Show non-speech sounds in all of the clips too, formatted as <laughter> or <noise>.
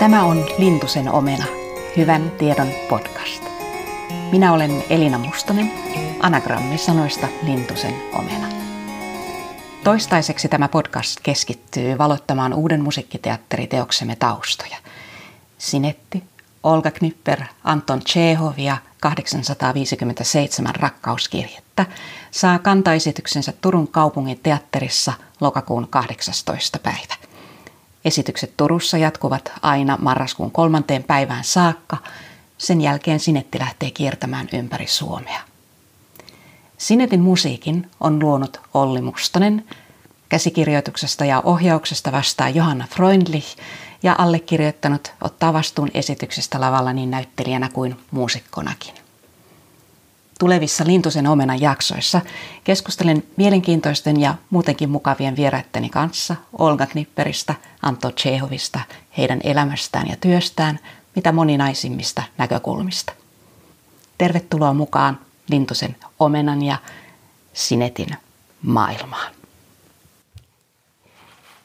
Tämä on Lintusen omena, hyvän tiedon podcast. Minä olen Elina Mustonen, anagrammisanoista Lintusen omena. Toistaiseksi tämä podcast keskittyy valottamaan uuden musiikkiteatteriteoksemme taustoja. Sinetti, Olga Knipper, Anton Chehov ja 857 rakkauskirjettä saa kantaesityksensä Turun kaupungin teatterissa lokakuun 18. päivä. Esitykset Turussa jatkuvat aina marraskuun kolmanteen päivään saakka. Sen jälkeen Sinetti lähtee kiertämään ympäri Suomea. Sinetin musiikin on luonut Olli Mustonen. Käsikirjoituksesta ja ohjauksesta vastaa Johanna Freundlich ja allekirjoittanut ottaa vastuun esityksestä lavalla niin näyttelijänä kuin muusikkonakin. Tulevissa Lintusen omenan jaksoissa keskustelen mielenkiintoisten ja muutenkin mukavien vieraitteni kanssa Olga Knipperistä, Anto Chehovista, heidän elämästään ja työstään, mitä moninaisimmista näkökulmista. Tervetuloa mukaan Lintusen omenan ja Sinetin maailmaan.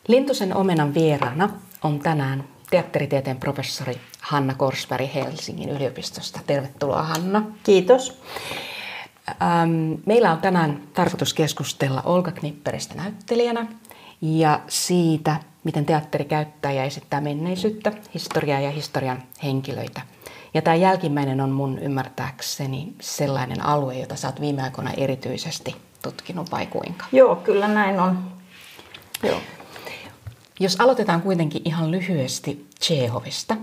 Lintusen omenan vieraana on tänään teatteritieteen professori Hanna Korsberg Helsingin yliopistosta. Tervetuloa Hanna. Kiitos. Meillä on tänään tarkoitus keskustella Olga Knipperistä näyttelijänä ja siitä, miten teatteri käyttää ja esittää menneisyyttä, historiaa ja historian henkilöitä. Ja tämä jälkimmäinen on mun ymmärtääkseni sellainen alue, jota sä oot viime aikoina erityisesti tutkinut vai kuinka? Joo, kyllä näin on. Joo. Jos aloitetaan kuitenkin ihan lyhyesti Chehovista,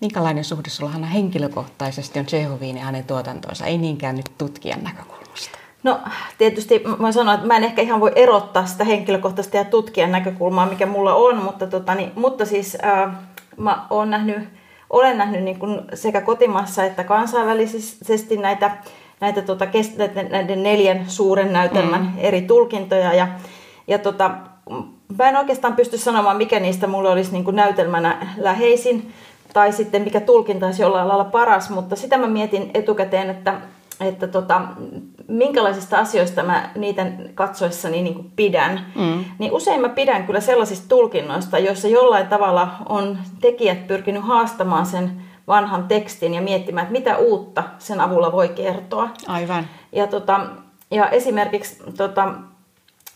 minkälainen suhde sulla Hanna henkilökohtaisesti on Chehoviin ja hänen tuotantoonsa, ei niinkään nyt tutkijan näkökulmasta? No tietysti mä sanoin, että mä en ehkä ihan voi erottaa sitä henkilökohtaista ja tutkijan näkökulmaa, mikä mulla on, mutta, tota, niin, mutta siis äh, mä oon nähnyt, olen nähnyt niin kuin sekä kotimaassa että kansainvälisesti näitä, näitä tota, näiden neljän suuren näytelmän mm. eri tulkintoja ja, ja tota, mä en oikeastaan pysty sanomaan, mikä niistä mulle olisi niin kuin näytelmänä läheisin tai sitten mikä tulkinta olisi jollain lailla paras, mutta sitä mä mietin etukäteen, että, että tota, minkälaisista asioista mä niitä katsoessani niin kuin pidän. Mm. Niin usein mä pidän kyllä sellaisista tulkinnoista, joissa jollain tavalla on tekijät pyrkinyt haastamaan sen vanhan tekstin ja miettimään, että mitä uutta sen avulla voi kertoa. Aivan. Ja, tota, ja esimerkiksi tota,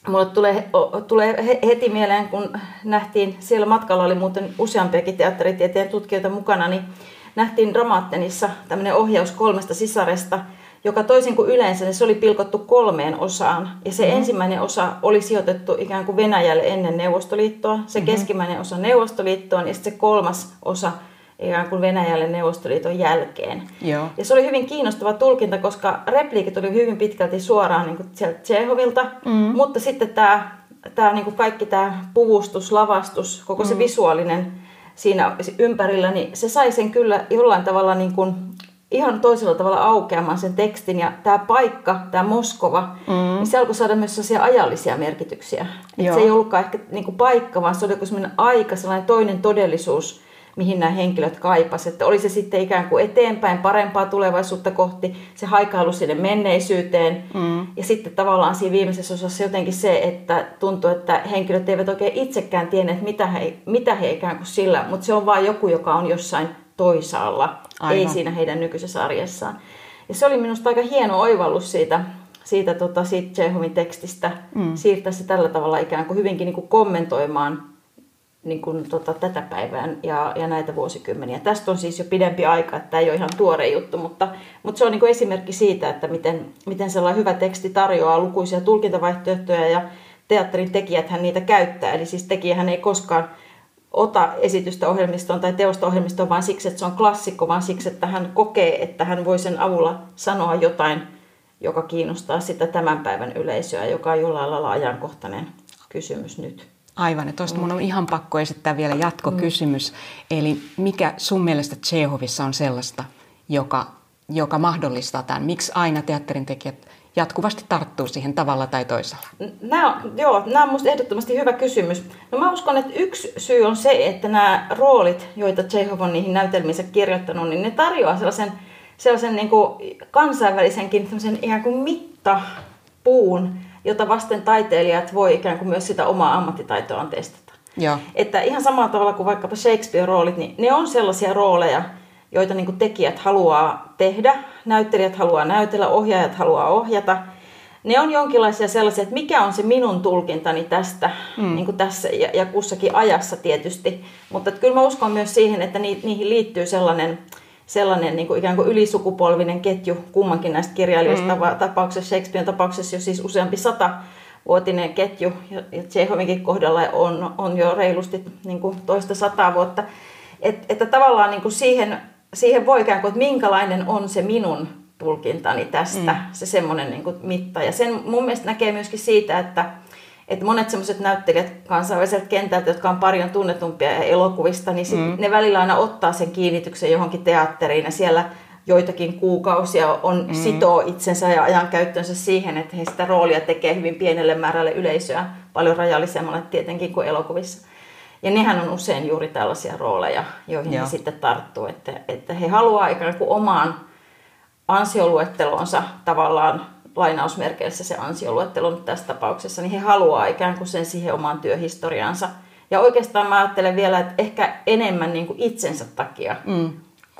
Mulle tulee, tulee heti mieleen, kun nähtiin, siellä matkalla oli muuten useampiakin teatteritieteen tutkijoita mukana, niin nähtiin Dramaattenissa tämmöinen ohjaus kolmesta sisaresta, joka toisin kuin yleensä, niin se oli pilkottu kolmeen osaan. Ja se mm-hmm. ensimmäinen osa oli sijoitettu ikään kuin Venäjälle ennen Neuvostoliittoa, se mm-hmm. keskimmäinen osa Neuvostoliittoon ja sitten se kolmas osa ikään kuin Venäjälle Neuvostoliiton jälkeen. Joo. Ja se oli hyvin kiinnostava tulkinta, koska repliikit oli hyvin pitkälti suoraan niin kuin sieltä Tsehovilta, mm. mutta sitten tämä, tämä niin kuin kaikki tämä puvustus, lavastus, koko mm. se visuaalinen siinä ympärillä, niin se sai sen kyllä jollain tavalla niin kuin ihan toisella tavalla aukeamaan sen tekstin. Ja tämä paikka, tämä Moskova, mm. niin se alkoi saada myös sellaisia ajallisia merkityksiä. se ei ollutkaan ehkä niin kuin paikka, vaan se oli joku sellainen aika, sellainen toinen todellisuus, mihin nämä henkilöt kaipasivat. Että oli se sitten ikään kuin eteenpäin parempaa tulevaisuutta kohti, se haikailu sinne menneisyyteen. Mm. Ja sitten tavallaan siinä viimeisessä osassa jotenkin se, että tuntuu, että henkilöt eivät oikein itsekään tienneet, mitä he, mitä he ikään kuin sillä, mutta se on vain joku, joka on jossain toisaalla, Aivan. ei siinä heidän nykyisessä arjessaan. Ja se oli minusta aika hieno oivallus siitä, siitä, tota, siitä Chehovin tekstistä, mm. siirtää se tällä tavalla ikään kuin hyvinkin niin kuin kommentoimaan niin kuin, tota, tätä päivää ja, ja näitä vuosikymmeniä. Tästä on siis jo pidempi aika, että tämä ei ole ihan tuore juttu, mutta, mutta se on niin kuin esimerkki siitä, että miten, miten sellainen hyvä teksti tarjoaa lukuisia tulkintavaihtoehtoja ja teatterin tekijäthän niitä käyttää. Eli siis tekijähän ei koskaan ota esitystä ohjelmistoon tai teosta ohjelmistoon vaan siksi, että se on klassikko, vaan siksi, että hän kokee, että hän voi sen avulla sanoa jotain, joka kiinnostaa sitä tämän päivän yleisöä, joka on jollain lailla ajankohtainen kysymys nyt. Aivan, ja tuosta mun on ihan pakko esittää vielä jatkokysymys. Mm. Eli mikä sun mielestä Tsehovissa on sellaista, joka, joka mahdollistaa tämän? Miksi aina teatterin tekijät jatkuvasti tarttuu siihen tavalla tai toisella? Nämä, joo, nämä on minusta ehdottomasti hyvä kysymys. No mä uskon, että yksi syy on se, että nämä roolit, joita Tsehov on niihin näytelmiinsä kirjoittanut, niin ne tarjoaa sellaisen, sellaisen niin kuin kansainvälisenkin ihan kuin mittapuun, jota vasten taiteilijat voi ikään kuin myös sitä omaa ammattitaitoaan testata. Joo. Että ihan samalla tavalla kuin vaikkapa Shakespeare-roolit, niin ne on sellaisia rooleja, joita niin tekijät haluaa tehdä, näyttelijät haluaa näytellä, ohjaajat haluaa ohjata. Ne on jonkinlaisia sellaisia, että mikä on se minun tulkintani tästä mm. niin tässä ja, ja kussakin ajassa tietysti. Mutta että kyllä mä uskon myös siihen, että ni, niihin liittyy sellainen, sellainen niin kuin ikään kuin ylisukupolvinen ketju kummankin näistä kirjailijoista. Mm. Tapauksessa Shakespearen tapauksessa jo siis useampi sata vuotinen ketju, ja Tsehovinkin kohdalla on, on jo reilusti niin kuin toista sataa vuotta. Et, että tavallaan niin kuin siihen siihen voi ikään kuin, että minkälainen on se minun tulkintani tästä, mm. se semmoinen niin kuin mitta. Ja sen mun mielestä näkee myöskin siitä, että, että monet semmoiset näyttelijät kansainväliseltä kentältä, jotka on paljon tunnetumpia elokuvista, niin sit mm. ne välillä aina ottaa sen kiinnityksen johonkin teatteriin ja siellä joitakin kuukausia on mm. sitoo itsensä ja ajan käyttöönsä siihen, että he sitä roolia tekee hyvin pienelle määrälle yleisöä, paljon rajallisemmalle tietenkin kuin elokuvissa. Ja nehän on usein juuri tällaisia rooleja, joihin Joo. he sitten tarttuu, että, että he haluaa ikään kuin omaan ansioluettelonsa tavallaan lainausmerkeissä se ansioluettelo nyt tässä tapauksessa, niin he haluaa ikään kuin sen siihen omaan työhistoriaansa. Ja oikeastaan mä ajattelen vielä, että ehkä enemmän niin kuin itsensä takia. Mm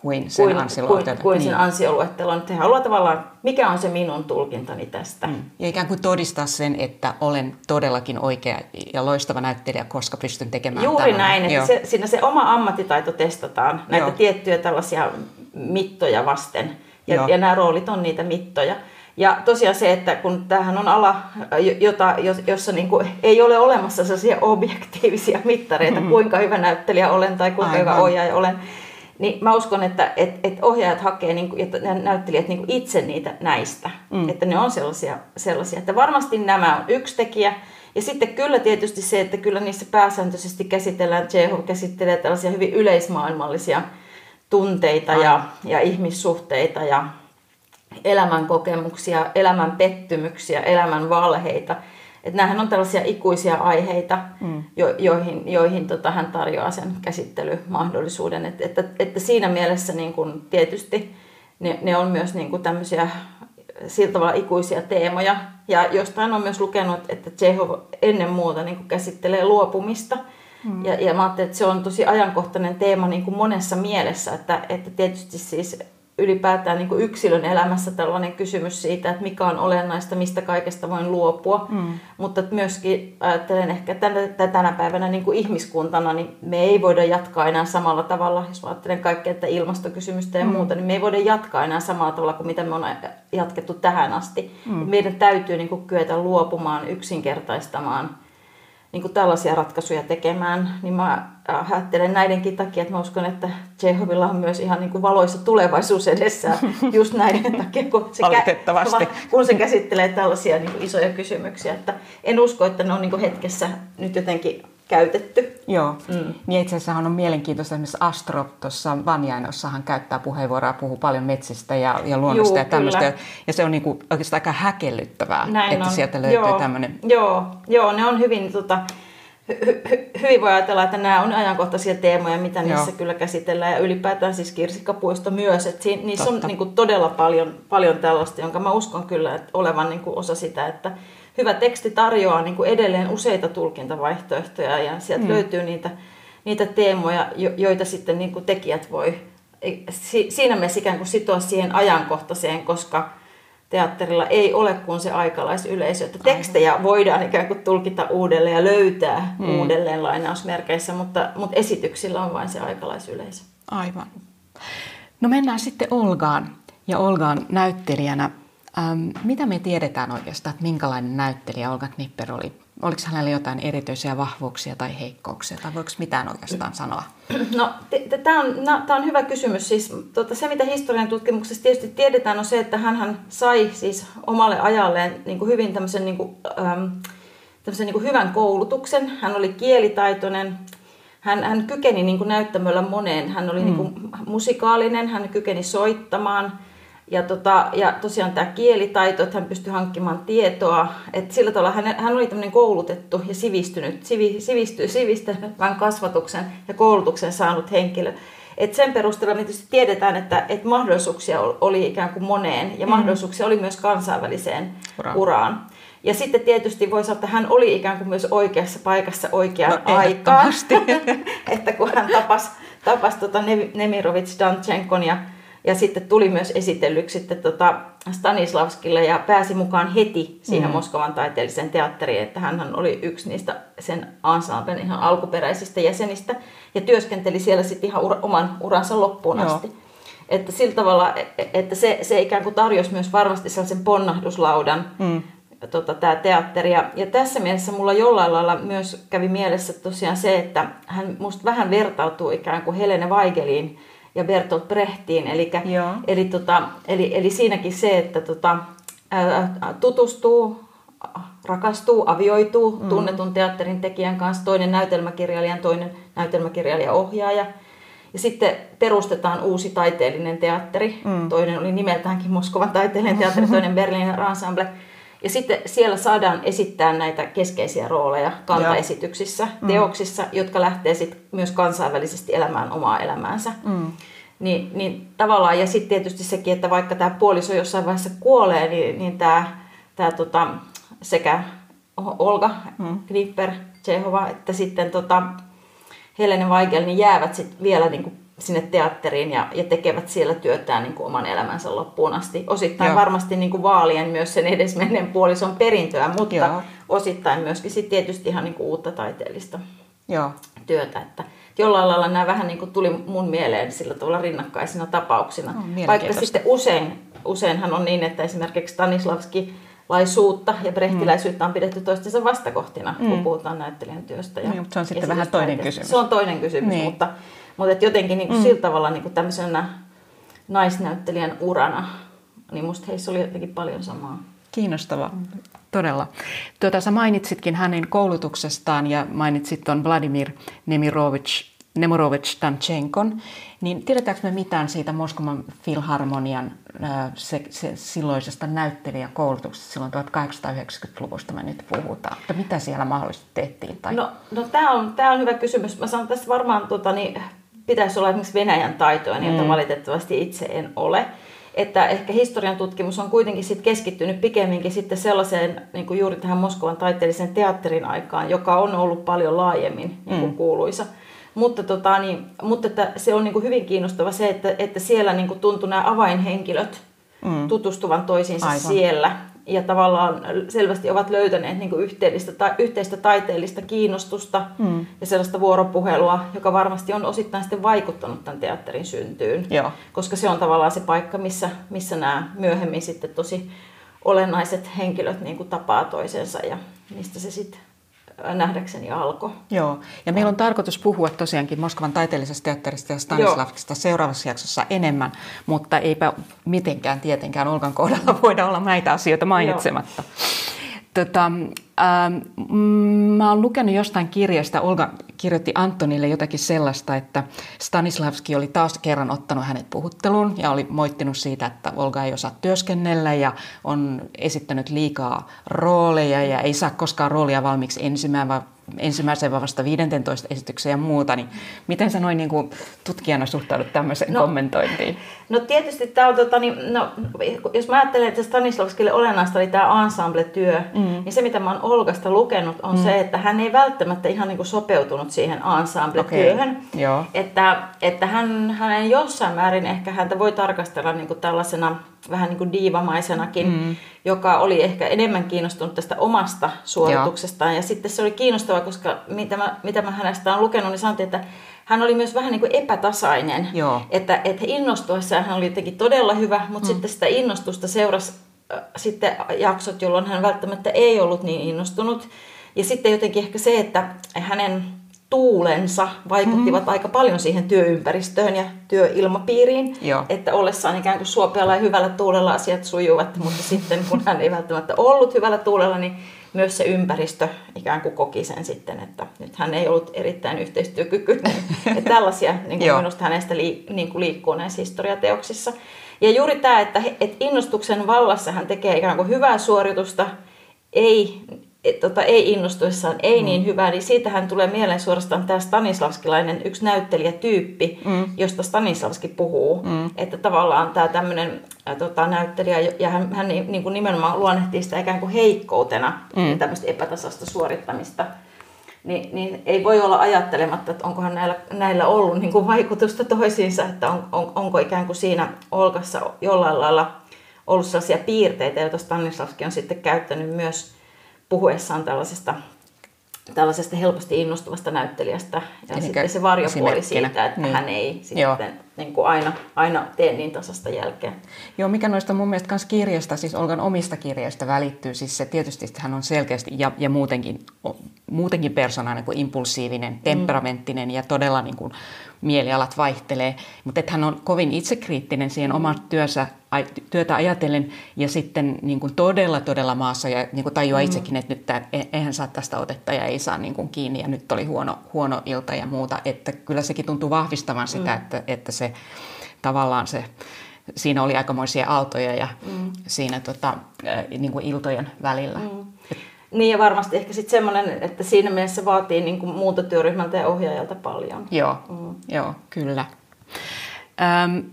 kuin sen kuin, ansioluettelon. Kuin, kuin niin. sen ansioluettelon. He haluaa tavallaan, mikä on se minun tulkintani tästä. Mm. Ja ikään kuin todistaa sen, että olen todellakin oikea ja loistava näyttelijä, koska pystyn tekemään Juuri tämän. näin, että se, siinä se oma ammattitaito testataan näitä Joo. tiettyjä tällaisia mittoja vasten. Ja, ja nämä roolit on niitä mittoja. Ja tosiaan se, että kun tämähän on ala, jota, jossa niin kuin ei ole olemassa sellaisia objektiivisia mittareita, mm-hmm. kuinka hyvä näyttelijä olen tai kuinka Aivan. hyvä ohjaaja olen, niin mä uskon, että et, et ohjaajat hakee niin kuin, ja näyttelijät niin kuin itse niitä näistä. Mm. Että ne on sellaisia, sellaisia, että varmasti nämä on yksi tekijä. Ja sitten kyllä tietysti se, että kyllä niissä pääsääntöisesti käsitellään, Chekhov käsittelee tällaisia hyvin yleismaailmallisia tunteita ja, ja ihmissuhteita ja elämän kokemuksia, elämän pettymyksiä, elämän valheita – että nämähän on tällaisia ikuisia aiheita, mm. jo, joihin, joihin tota, hän tarjoaa sen käsittelymahdollisuuden. Et, että, että siinä mielessä niin kun, tietysti ne, ne on myös niin kun, tämmöisiä sillä tavalla ikuisia teemoja. Ja jostain on myös lukenut, että Tsehov ennen muuta niin kun, käsittelee luopumista. Mm. Ja, ja mä ajattelin, että se on tosi ajankohtainen teema niin kuin monessa mielessä, että, että tietysti siis ylipäätään niin yksilön elämässä tällainen kysymys siitä, että mikä on olennaista, mistä kaikesta voin luopua. Mm. Mutta myöskin ajattelen ehkä tänä, tänä päivänä niin kuin ihmiskuntana, niin me ei voida jatkaa enää samalla tavalla, jos ajattelen kaikkea, että ilmastokysymystä ja mm. muuta, niin me ei voida jatkaa enää samalla tavalla kuin mitä me on jatkettu tähän asti. Mm. Meidän täytyy niin kuin kyetä luopumaan, yksinkertaistamaan – niin kuin tällaisia ratkaisuja tekemään, niin mä ajattelen näidenkin takia, että mä uskon, että Jehovilla on myös ihan niin kuin valoissa tulevaisuus edessä <laughs> just näiden takia, kun se, kä- <laughs> kun se käsittelee tällaisia niin kuin isoja kysymyksiä. Että en usko, että ne on niin kuin hetkessä nyt jotenkin käytetty. Joo, mm. niin itse asiassa on mielenkiintoista, esimerkiksi Astro tuossa Vanjainossa hän käyttää puheenvuoroa, puhuu paljon metsistä ja, ja luonnosta Juu, ja tämmöistä. Ja se on niinku oikeastaan aika häkellyttävää, Näin että on. sieltä löytyy tämmöinen. Joo, joo, ne on hyvin, tota, hy, hy, hyvin voi ajatella, että nämä on ajankohtaisia teemoja, mitä joo. niissä kyllä käsitellään. Ja ylipäätään siis kirsikkapuisto myös, että siinä, niissä Totta. on niinku todella paljon, paljon tällaista, jonka mä uskon kyllä että olevan niinku osa sitä, että hyvä teksti tarjoaa niin kuin edelleen useita tulkintavaihtoehtoja ja sieltä mm. löytyy niitä, niitä teemoja, joita sitten niin kuin tekijät voi siinä mielessä ikään kuin sitoa siihen ajankohtaiseen, koska teatterilla ei ole kuin se aikalaisyleisö. Että tekstejä voidaan ikään kuin tulkita uudelleen ja löytää mm. uudelleen lainausmerkeissä, mutta, mutta esityksillä on vain se aikalaisyleisö. Aivan. No mennään sitten Olgaan ja Olgaan näyttelijänä. Ähm, mitä me tiedetään oikeastaan, että minkälainen näyttelijä Olga Knipper oli? Oliko hänellä jotain erityisiä vahvuuksia tai heikkouksia, tai voiko mitään oikeastaan sanoa? No, tämä on, no, on hyvä kysymys. Siis, tuota, se, mitä historian tutkimuksessa tietysti tiedetään, on se, että hän sai siis omalle ajalleen niin kuin hyvin tämmöisen, niin kuin, ähm, tämmöisen niin kuin hyvän koulutuksen. Hän oli kielitaitoinen, hän, hän kykeni niin kuin näyttämöllä moneen. Hän oli mm. niin kuin musikaalinen, hän kykeni soittamaan – ja, tota, ja tosiaan tämä kielitaito, että hän pystyi hankkimaan tietoa, että sillä tavalla hän, hän oli tämmöinen koulutettu ja sivistynyt, sivi, sivistyy, sivistävän kasvatuksen ja koulutuksen saanut henkilö. Et sen perusteella me tietysti tiedetään, että, että mahdollisuuksia oli ikään kuin moneen ja mm. mahdollisuuksia oli myös kansainväliseen uraan. uraan. Ja sitten tietysti voi sanoa, että hän oli ikään kuin myös oikeassa paikassa oikeaan no, aikaan. <laughs> että kun hän tapasi, tapasi tota Nemirovits Danchenkon ja, ja sitten tuli myös esitellyksi sitten tota Stanislavskille ja pääsi mukaan heti siihen mm. Moskovan taiteelliseen teatteriin, että hän oli yksi niistä sen ensemblen ihan alkuperäisistä jäsenistä ja työskenteli siellä sitten ihan ura, oman uransa loppuun Joo. asti. Että sillä tavalla, e, e, että se, se ikään kuin tarjosi myös varmasti sellaisen ponnahduslaudan mm tota, tämä teatteri. Ja, ja tässä mielessä mulla jollain lailla myös kävi mielessä tosiaan se, että hän musta vähän vertautuu ikään kuin Helene Weigeliin ja Bertolt Brechtiin. Eli, eli, tota, eli, eli siinäkin se, että tota, ää, tutustuu, rakastuu, avioituu mm. tunnetun teatterin tekijän kanssa, toinen näytelmäkirjailija, toinen näytelmäkirjailija-ohjaaja. Ja sitten perustetaan uusi taiteellinen teatteri. Mm. Toinen oli nimeltäänkin Moskovan taiteellinen teatteri, toinen Berliinin ensemble. Ja sitten siellä saadaan esittää näitä keskeisiä rooleja kantaesityksissä, mm. teoksissa, jotka lähtee sitten myös kansainvälisesti elämään omaa elämäänsä. Mm. Niin, niin tavallaan, ja sitten tietysti sekin, että vaikka tämä puoliso jossain vaiheessa kuolee, niin, niin tämä, tämä tota, sekä Olga mm. Knipper, Tsehova, että sitten tota, Helene Weigel, niin jäävät sitten vielä niin kuin sinne teatteriin ja, ja tekevät siellä työtään niin kuin oman elämänsä loppuun asti. Osittain Joo. varmasti niin kuin vaalien myös sen edesmenneen puolison perintöä, mutta Joo. osittain myöskin sit tietysti ihan niin kuin uutta taiteellista Joo. työtä. Että jollain lailla nämä vähän niin kuin tuli mun mieleen sillä tavalla rinnakkaisina tapauksina. No, Vaikka sitten usein, useinhan on niin, että esimerkiksi Stanislavski laisuutta ja brehtiläisyyttä on pidetty toistensa vastakohtina, mm. kun puhutaan näyttelijän työstä. Ja, niin, mutta se on sitten vähän toinen kysymys. Se on toinen kysymys, niin. mutta mutta jotenkin niin kuin mm. sillä tavalla niin kuin tämmöisenä naisnäyttelijän urana, niin musta heissä oli jotenkin paljon samaa. Kiinnostavaa, mm. todella. Tuota, sä mainitsitkin hänen koulutuksestaan ja mainitsit tuon Vladimir Nemirovich, Nemirovich Danchenkon. Niin tiedetäänkö me mitään siitä Moskovan filharmonian se, se, silloisesta näyttelijäkoulutuksesta silloin 1890-luvusta me nyt puhutaan? Että mitä siellä mahdollisesti tehtiin? Tai... No, no tämä on, tää on hyvä kysymys. Mä sanon tässä varmaan tota, niin, pitäisi olla esimerkiksi Venäjän taitoja, niin mm. valitettavasti itse en ole. Että ehkä historian tutkimus on kuitenkin sit keskittynyt pikemminkin sitten sellaiseen, niin kuin juuri tähän Moskovan taiteellisen teatterin aikaan, joka on ollut paljon laajemmin niin kuin mm. kuuluisa. Mutta, tota, niin, mutta että se on niin kuin hyvin kiinnostava se, että, että siellä niin kuin tuntui nämä avainhenkilöt mm. tutustuvan toisiinsa Aivan. siellä ja tavallaan selvästi ovat löytäneet niin yhteistä, ta, yhteistä taiteellista kiinnostusta mm. ja sellaista vuoropuhelua, joka varmasti on osittain sitten vaikuttanut tämän teatterin syntyyn. Joo. Koska se on tavallaan se paikka, missä, missä nämä myöhemmin sitten tosi olennaiset henkilöt niin kuin tapaa toisensa ja mistä se sitten nähdäkseni alkoi. Joo, ja meillä on tarkoitus puhua tosiaankin Moskovan taiteellisesta teatterista ja Stanislavskista seuraavassa jaksossa enemmän, mutta eipä mitenkään tietenkään Olkan kohdalla <laughs> voida olla näitä asioita mainitsematta. Joo. Tota, ähm, mä oon lukenut jostain kirjasta, Olga kirjoitti Antonille jotakin sellaista, että Stanislavski oli taas kerran ottanut hänet puhutteluun ja oli moittinut siitä, että Olga ei osaa työskennellä ja on esittänyt liikaa rooleja ja ei saa koskaan roolia valmiiksi ensimmäinen, vaan ensimmäiseen vaan vasta 15 esitykseen ja muuta, niin miten sä noin niin kuin tutkijana suhtaudut tämmöiseen no, kommentointiin? No tietysti tämä on, tota, niin, no, jos mä ajattelen, että Stanislavskille olennaista oli tämä ensemble-työ, mm. niin se mitä mä oon Olgasta lukenut on mm. se, että hän ei välttämättä ihan niin kuin sopeutunut siihen ensemble-työhön. Okay. Että, että hän, hänen jossain määrin ehkä häntä voi tarkastella niin kuin tällaisena vähän niin kuin diivamaisenakin, mm. joka oli ehkä enemmän kiinnostunut tästä omasta suorituksestaan. Joo. Ja sitten se oli kiinnostavaa, koska mitä mä, mitä mä hänestä olen lukenut, niin sanottiin, että hän oli myös vähän niin kuin epätasainen. Joo. Että, että innostuessaan hän oli jotenkin todella hyvä, mutta mm. sitten sitä innostusta seurasi sitten jaksot, jolloin hän välttämättä ei ollut niin innostunut. Ja sitten jotenkin ehkä se, että hänen tuulensa vaikuttivat mm-hmm. aika paljon siihen työympäristöön ja työilmapiiriin. Joo. Että ollessaan ikään kuin suopealla ja hyvällä tuulella asiat sujuvat, mutta sitten kun hän ei välttämättä ollut hyvällä tuulella, niin myös se ympäristö ikään kuin koki sen sitten, että nyt hän ei ollut erittäin yhteistyökykyinen. <laughs> että tällaisia niin kuin minusta hänestä lii, niin kuin liikkuu näissä historiateoksissa. Ja juuri tämä, että, että innostuksen vallassa hän tekee ikään kuin hyvää suoritusta, ei et, tota, ei innostuessaan, ei mm. niin hyvä, niin siitähän tulee mieleen suorastaan tämä Stanislavskilainen yksi näyttelijätyyppi, mm. josta Stanislavski puhuu. Mm. Että tavallaan tämä tämmöinen tota, näyttelijä, ja hän, hän niin kuin nimenomaan luonnehtii sitä ikään kuin heikkoutena, mm. tämmöistä epätasasta suorittamista. Niin, niin ei voi olla ajattelematta, että onkohan näillä, näillä ollut niin kuin vaikutusta toisiinsa, että on, on, onko ikään kuin siinä Olkassa jollain lailla ollut sellaisia piirteitä, joita Stanislavski on sitten käyttänyt myös puhuessaan tällaisesta, tällaisesta helposti innostuvasta näyttelijästä. Ja Eli sitten se varjopuoli siitä, että niin. hän ei sitten niin kuin aina, aina tee niin tasasta jälkeen. Joo, mikä noista mun mielestä myös kirjasta, siis Olgan omista kirjeistä välittyy, siis se tietysti että hän on selkeästi ja, ja muutenkin, muutenkin persoonallinen kuin impulsiivinen, mm. temperamenttinen mm. ja todella niin kuin mielialat vaihtelee, mutta että hän on kovin itsekriittinen siihen oman työnsä, työtä ajatellen ja sitten niin kuin todella todella maassa ja niin kuin tajuaa mm. itsekin, että nyt tämä, e, eihän saa tästä otetta ja ei saa niin kuin kiinni ja nyt oli huono, huono ilta ja muuta, että kyllä sekin tuntuu vahvistavan sitä, mm. että, että se tavallaan se siinä oli aikamoisia aaltoja ja mm. siinä tota, niin kuin iltojen välillä. Mm. Niin ja varmasti ehkä sitten semmoinen, että siinä mielessä vaatii niin kuin muuta työryhmältä ja ohjaajalta paljon. Joo, mm. joo kyllä. Öm,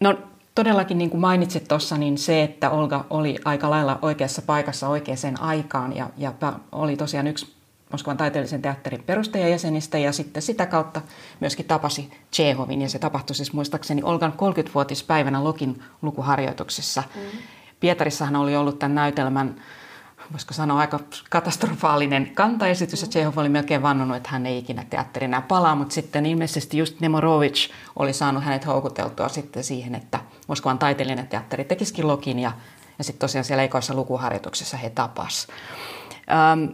no todellakin niin kuin mainitsit tuossa, niin se, että Olga oli aika lailla oikeassa paikassa oikeaan aikaan ja, ja oli tosiaan yksi Moskovan taiteellisen teatterin perustajajäsenistä ja sitten sitä kautta myöskin tapasi Chehovin ja se tapahtui siis muistaakseni Olgan 30-vuotispäivänä Lokin lukuharjoituksessa. Mm. Pietarissahan oli ollut tämän näytelmän voisiko sanoa, aika katastrofaalinen kantaesitys, ja Chekhov oli melkein vannonut, että hän ei ikinä teatteri enää palaa, mutta sitten ilmeisesti just Nemorovic oli saanut hänet houkuteltua sitten siihen, että Moskovan taiteellinen teatteri tekisikin Lokin, ja, ja sitten tosiaan siellä ekoissa lukuharjoituksessa he tapas. Ähm,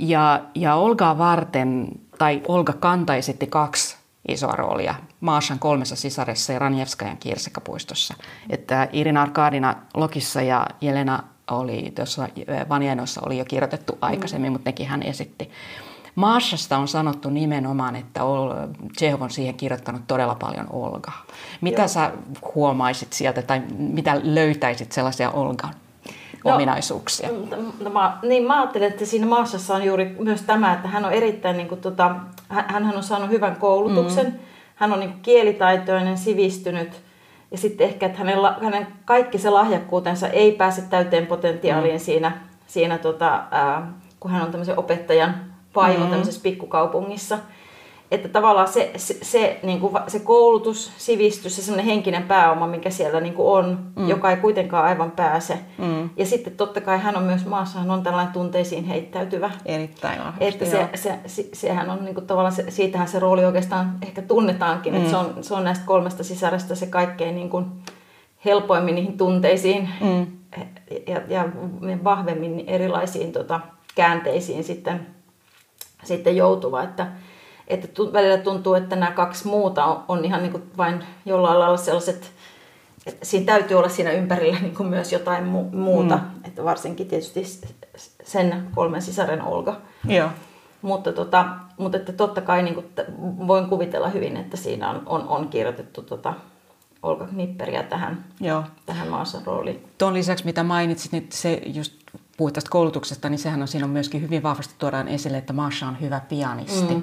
ja, ja Olgaa varten, tai Olga Kanta esitti kaksi isoa roolia Maashan kolmessa sisaressa ja Ranjevskajan kirsekapuistossa. Että Irina Arkadina Lokissa ja Jelena oli tuossa Vanjanossa oli jo kirjoitettu aikaisemmin, mm. mutta nekin hän esitti. Maashasta on sanottu nimenomaan, että Chekhov on siihen kirjoittanut todella paljon Olgaa. Mitä Joo. sä huomaisit sieltä tai mitä löytäisit sellaisia Olgan no, ominaisuuksia? No, mä, niin mä ajattelen, että siinä Maashassa on juuri myös tämä, että hän on erittäin, niin kuin, tota, hän, on saanut hyvän koulutuksen, mm. hän on niin kuin, kielitaitoinen, sivistynyt – ja sitten ehkä, että hänen, hänen kaikki se lahjakkuutensa ei pääse täyteen potentiaaliin mm. siinä, siinä tota, ää, kun hän on tämmöisen opettajan vaimo mm. tämmöisessä pikkukaupungissa että tavallaan se, se, se, niin kuin se koulutus, sivistys ja semmoinen henkinen pääoma, mikä siellä niin kuin on, mm. joka ei kuitenkaan aivan pääse. Mm. Ja sitten totta kai hän on myös maassa, hän on tällainen tunteisiin heittäytyvä. Erittäin vahvasti, Että se, se, se, sehän on niin kuin tavallaan, se, siitähän se rooli oikeastaan ehkä tunnetaankin, mm. että se on, se on näistä kolmesta sisaresta se kaikkein niin kuin helpoimmin niihin tunteisiin mm. ja, ja vahvemmin erilaisiin tota, käänteisiin sitten, sitten joutuva. Että, että välillä tuntuu, että nämä kaksi muuta on, on ihan niin kuin vain jollain lailla sellaiset, että siinä täytyy olla siinä ympärillä niin kuin myös jotain mu- muuta, mm. että varsinkin tietysti sen kolmen sisaren Olga. Joo. Mutta, tota, mutta että totta kai niin kuin, voin kuvitella hyvin, että siinä on, on, on kirjoitettu tota, Olga Knipperiä tähän, Joo. tähän maassa rooliin. Tuon lisäksi, mitä mainitsit, niin se just puhuit tästä koulutuksesta, niin sehän on siinä on myöskin hyvin vahvasti tuodaan esille, että Maasha on hyvä pianisti. Mm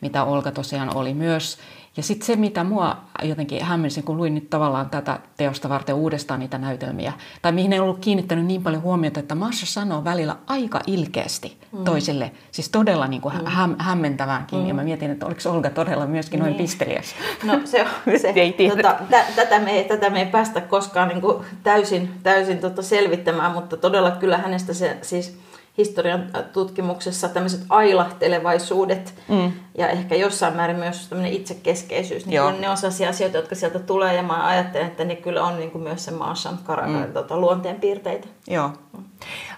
mitä Olga tosiaan oli myös. Ja sitten se, mitä mua jotenkin hämmensin, kun luin nyt tavallaan tätä teosta varten uudestaan niitä näytelmiä, tai mihin en ollut kiinnittänyt niin paljon huomiota, että Masha sanoo välillä aika ilkeästi mm. toisille, siis todella niin kuin mm. häm, hämmentäväänkin. Mm. Ja mä mietin, että oliko Olga todella myöskin noin niin. pisteliäs. No se on <laughs> se. ei tota, t- tätä, me ei, tätä me ei päästä koskaan niin kuin täysin, täysin tota selvittämään, mutta todella kyllä hänestä se siis historian tutkimuksessa tämmöiset ailahtelevaisuudet mm. ja ehkä jossain määrin myös tämmöinen itsekeskeisyys, niin Joo. ne on sellaisia asioita, jotka sieltä tulee ja mä ajattelen, että ne kyllä on niin kuin myös se Maashan mm. tota, luonteenpiirteitä. Joo. Mm.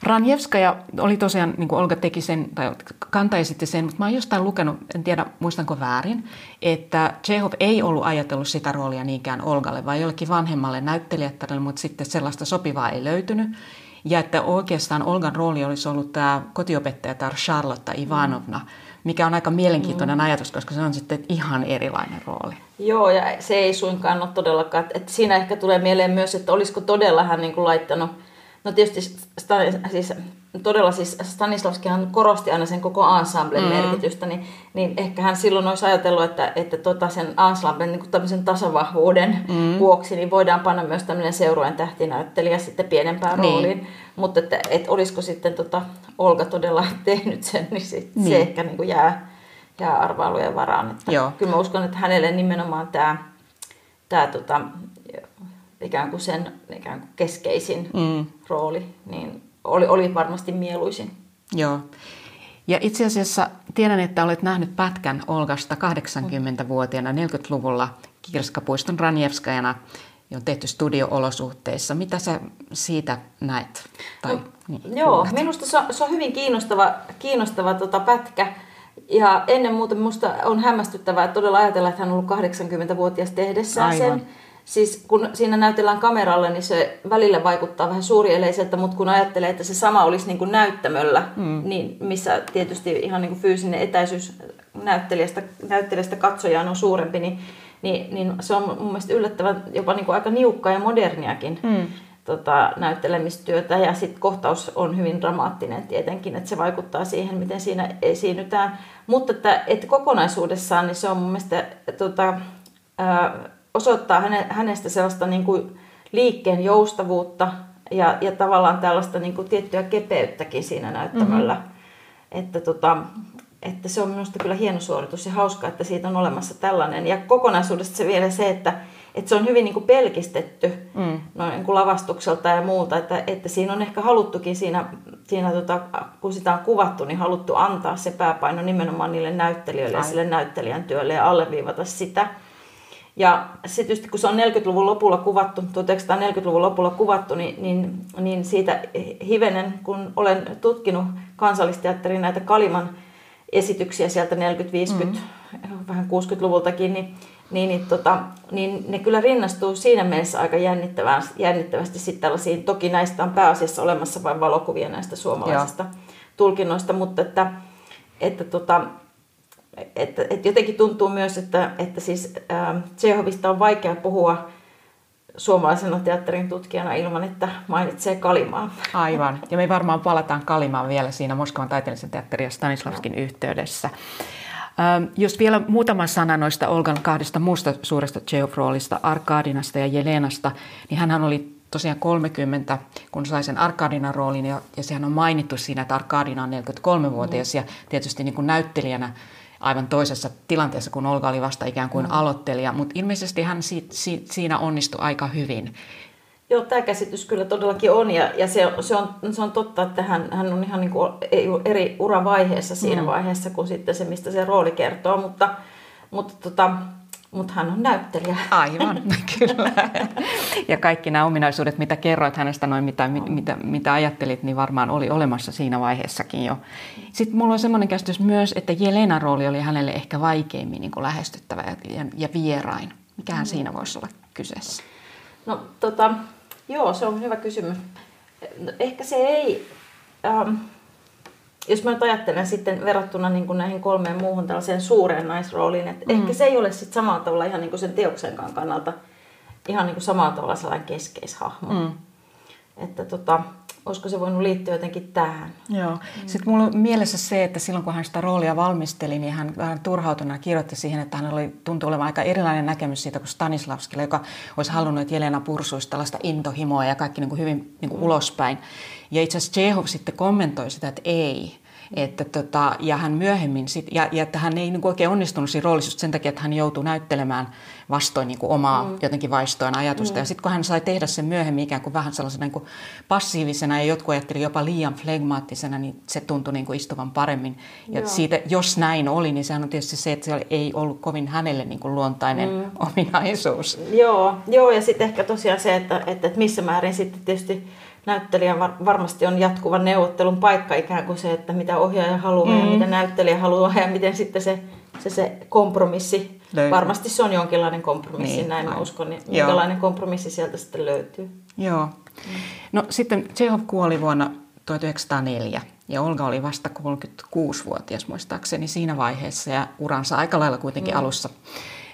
Ranjevskaja oli tosiaan, niin kuin Olga teki sen, tai Kanta esitti sen, mutta mä oon jostain lukenut, en tiedä muistanko väärin, että Chekhov ei ollut ajatellut sitä roolia niinkään Olgalle, vaan jollekin vanhemmalle näyttelijättärelle, mutta sitten sellaista sopivaa ei löytynyt. Ja että oikeastaan Olgan rooli olisi ollut tämä kotiopettaja, tämä Charlotte Ivanovna, mikä on aika mielenkiintoinen mm. ajatus, koska se on sitten ihan erilainen rooli. Joo, ja se ei suinkaan ole todellakaan. Että siinä ehkä tulee mieleen myös, että olisiko todella hän niin kuin laittanut No tietysti Stan, siis, todella siis Stanislavskihan korosti aina sen koko ensemblen mm. merkitystä, niin, niin ehkä hän silloin olisi ajatellut, että, että tota sen ensemblen niin tämmöisen tasavahvuuden mm. vuoksi niin voidaan panna myös tämmöinen seurueen tähtinäyttelijä sitten pienempään niin. rooliin. Mutta että, että olisiko sitten tota Olga todella <laughs> tehnyt sen, niin, sit niin. se ehkä niin kuin jää, jää arvailujen varaan. Että Joo. Kyllä mä uskon, että hänelle nimenomaan tämä, tämä tota, ikään kuin sen ikään kuin keskeisin mm. rooli, niin oli, oli varmasti mieluisin. Joo. Ja itse asiassa tiedän, että olet nähnyt pätkän Olgasta 80-vuotiaana 40-luvulla Kirskapuiston Ranjevskajana ja on tehty studio-olosuhteissa. Mitä sä siitä näet? Tai, no, niin, joo, kuulet? minusta se on, se on hyvin kiinnostava, kiinnostava tota pätkä. Ja ennen muuta minusta on hämmästyttävää että todella ajatella, että hän on ollut 80-vuotias tehdessään Aivan. sen. Siis kun siinä näytellään kameralle, niin se välillä vaikuttaa vähän suurieleiseltä, mutta kun ajattelee, että se sama olisi niin kuin näyttämöllä, mm. niin missä tietysti ihan niin kuin fyysinen etäisyys näyttelijästä, näyttelijästä katsojaan on suurempi, niin, niin, niin se on mun mielestä yllättävän jopa niin kuin aika niukkaa ja moderniakin. Mm tota, näyttelemistyötä ja sitten kohtaus on hyvin dramaattinen tietenkin, että se vaikuttaa siihen, miten siinä esiinnytään. Mutta että, että kokonaisuudessaan niin se on mun mielestä tota, ää, osoittaa häne, hänestä sellaista niin kuin liikkeen joustavuutta ja, ja tavallaan tällaista niin kuin tiettyä kepeyttäkin siinä näyttämöllä. Mm-hmm. Että, tota, että se on minusta kyllä hieno suoritus ja hauska, että siitä on olemassa tällainen. Ja kokonaisuudesta se vielä se, että, että se on hyvin niin kuin pelkistetty mm. noin niin kuin lavastukselta ja muuta, että, että siinä on ehkä haluttukin siinä, siinä tota, kun sitä on kuvattu, niin haluttu antaa se pääpaino nimenomaan niille näyttelijöille Ai. ja sille näyttelijän työlle ja alleviivata sitä. Ja sitten tietysti kun se on 40-luvun lopulla kuvattu, 1940-luvun lopulla kuvattu, niin, niin, niin siitä hivenen, kun olen tutkinut kansallisteatterin näitä Kaliman esityksiä sieltä 40-50, mm. vähän 60-luvultakin, niin, niin, niin, tota, niin ne kyllä rinnastuu siinä mielessä aika jännittävästi, jännittävästi sitten tällaisiin, toki näistä on pääasiassa olemassa vain valokuvia näistä suomalaisista Joo. tulkinnoista, mutta että, että tota, että, että jotenkin tuntuu myös, että, että siis äh, Tsehovista on vaikea puhua suomalaisena teatterin tutkijana ilman, että mainitsee Kalimaa. Aivan. Ja me varmaan palataan Kalimaan vielä siinä Moskovan taiteellisen teatterin ja Stanislavskin no. yhteydessä. Ähm, jos vielä muutama sana noista Olgan kahdesta muusta suuresta Chekhov-roolista, Arkadinasta ja Jelenasta, niin hän oli tosiaan 30, kun sai sen Arkadinan roolin, ja, ja sehän on mainittu siinä, että Arkadina on 43-vuotias, mm. ja tietysti niin kuin näyttelijänä aivan toisessa tilanteessa, kun Olga oli vasta ikään kuin mm. aloittelija, mutta ilmeisesti hän si, si, siinä onnistui aika hyvin. Joo, tämä käsitys kyllä todellakin on, ja, ja se, se, on, se on totta, että hän, hän on ihan niin kuin eri uravaiheessa siinä mm. vaiheessa kuin sitten se, mistä se rooli kertoo, mutta, mutta tota, mutta hän on näyttelijä. Aivan, <laughs> kyllä. Ja kaikki nämä ominaisuudet, mitä kerroit hänestä, noin mitä, mitä, mitä ajattelit, niin varmaan oli olemassa siinä vaiheessakin jo. Sitten mulla on semmoinen käsitys myös, että Jelena rooli oli hänelle ehkä vaikeimmin niin kuin lähestyttävä ja, ja, ja vierain. Mikähän mm. siinä voisi olla kyseessä? No tota, joo, se on hyvä kysymys. Ehkä se ei... Ähm, jos mä nyt ajattelen sitten verrattuna niin kuin näihin kolmeen muuhun tällaiseen suureen naisrooliin, että mm. ehkä se ei ole sitten samalla tavalla ihan niin kuin sen teoksenkaan kannalta ihan niin kuin samalla tavalla sellainen keskeishahmo. Mm. Että tota, olisiko se voinut liittyä jotenkin tähän. Joo. Mm. Sitten mulla on mielessä se, että silloin kun hän sitä roolia valmisteli, niin hän vähän turhautuneena kirjoitti siihen, että hän oli, tuntui olevan aika erilainen näkemys siitä kuin Stanislavskilla, joka olisi halunnut, että Jelena pursuisi tällaista intohimoa ja kaikki niin kuin hyvin niin kuin ulospäin. Ja itse asiassa Chekhov sitten kommentoi sitä, että ei, että tota, ja hän myöhemmin, sit, ja, ja että hän ei niin oikein onnistunut siinä roolissa sen takia, että hän joutui näyttelemään vastoin niin kuin omaa mm. jotenkin vaistojen ajatusta. Mm. Ja sitten kun hän sai tehdä sen myöhemmin ikään kuin vähän sellaisena niin kuin passiivisena ja jotkut ajattelivat jopa liian flegmaattisena, niin se tuntui niin kuin istuvan paremmin. Ja Joo. siitä, jos näin oli, niin sehän on tietysti se, että se ei ollut kovin hänelle niin kuin luontainen mm. ominaisuus. Joo, Joo ja sitten ehkä tosiaan se, että, että, että missä määrin sitten tietysti näyttelijä varmasti on jatkuvan neuvottelun paikka ikään kuin se, että mitä ohjaaja haluaa mm. ja mitä näyttelijä haluaa ja miten sitten se, se, se kompromissi, löytyy. varmasti se on jonkinlainen kompromissi, niin, näin mä uskon, niin minkälainen kompromissi sieltä sitten löytyy. Joo. Mm. No sitten Chekhov kuoli vuonna 1904 ja Olga oli vasta 36-vuotias muistaakseni siinä vaiheessa ja uransa aika lailla kuitenkin mm. alussa.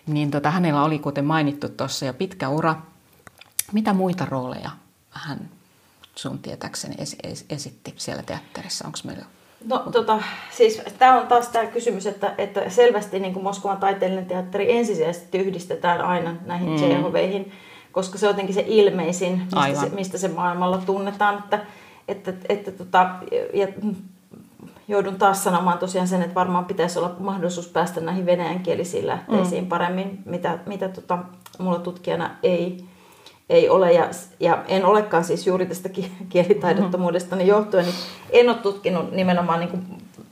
Niin tota, hänellä oli kuten mainittu tuossa jo pitkä ura. Mitä muita rooleja hän sun tietääkseni esi- esitti siellä teatterissa? Onko meillä No tota, siis tämä on taas tämä kysymys, että, että selvästi niin kuin Moskovan taiteellinen teatteri ensisijaisesti yhdistetään aina näihin mm. Tsehoveihin, koska se on jotenkin se ilmeisin, mistä, se, mistä se maailmalla tunnetaan. Että, että, että tota, ja joudun taas sanomaan tosiaan sen, että varmaan pitäisi olla mahdollisuus päästä näihin venäjänkielisiin lähteisiin mm. paremmin, mitä, mitä tota, mulla tutkijana ei, ei ole. Ja, ja en olekaan siis juuri tästä kielitaidottomuudesta niin johtuen, niin en ole tutkinut nimenomaan niin kuin,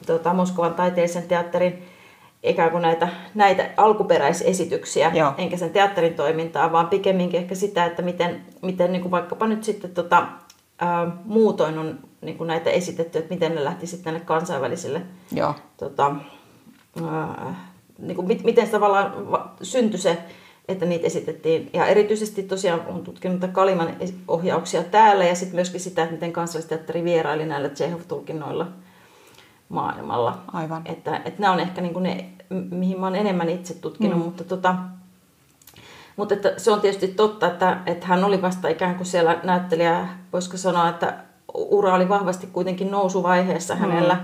tota, Moskovan taiteellisen teatterin ikään kuin näitä, näitä alkuperäisesityksiä, Joo. enkä sen teatterin toimintaa, vaan pikemminkin ehkä sitä, että miten, miten niin kuin vaikkapa nyt sitten tota, ää, muutoin on niin kuin näitä esitetty, että miten ne lähti sitten tänne kansainvälisille, Joo. Tota, ää, niin kuin, miten tavallaan syntyi se, että niitä esitettiin. Ja erityisesti tosiaan on tutkinut Kaliman ohjauksia täällä ja sitten myöskin sitä, että miten kansallisteatteri vieraili näillä Tsehov-tulkinnoilla maailmalla. Aivan. Että, että nämä on ehkä niin kuin ne, mihin mä oon enemmän itse tutkinut, mm. mutta tota, mutta että se on tietysti totta, että, että hän oli vasta ikään kuin siellä näyttelijä, voisiko sanoa, että ura oli vahvasti kuitenkin nousuvaiheessa mm. hänellä.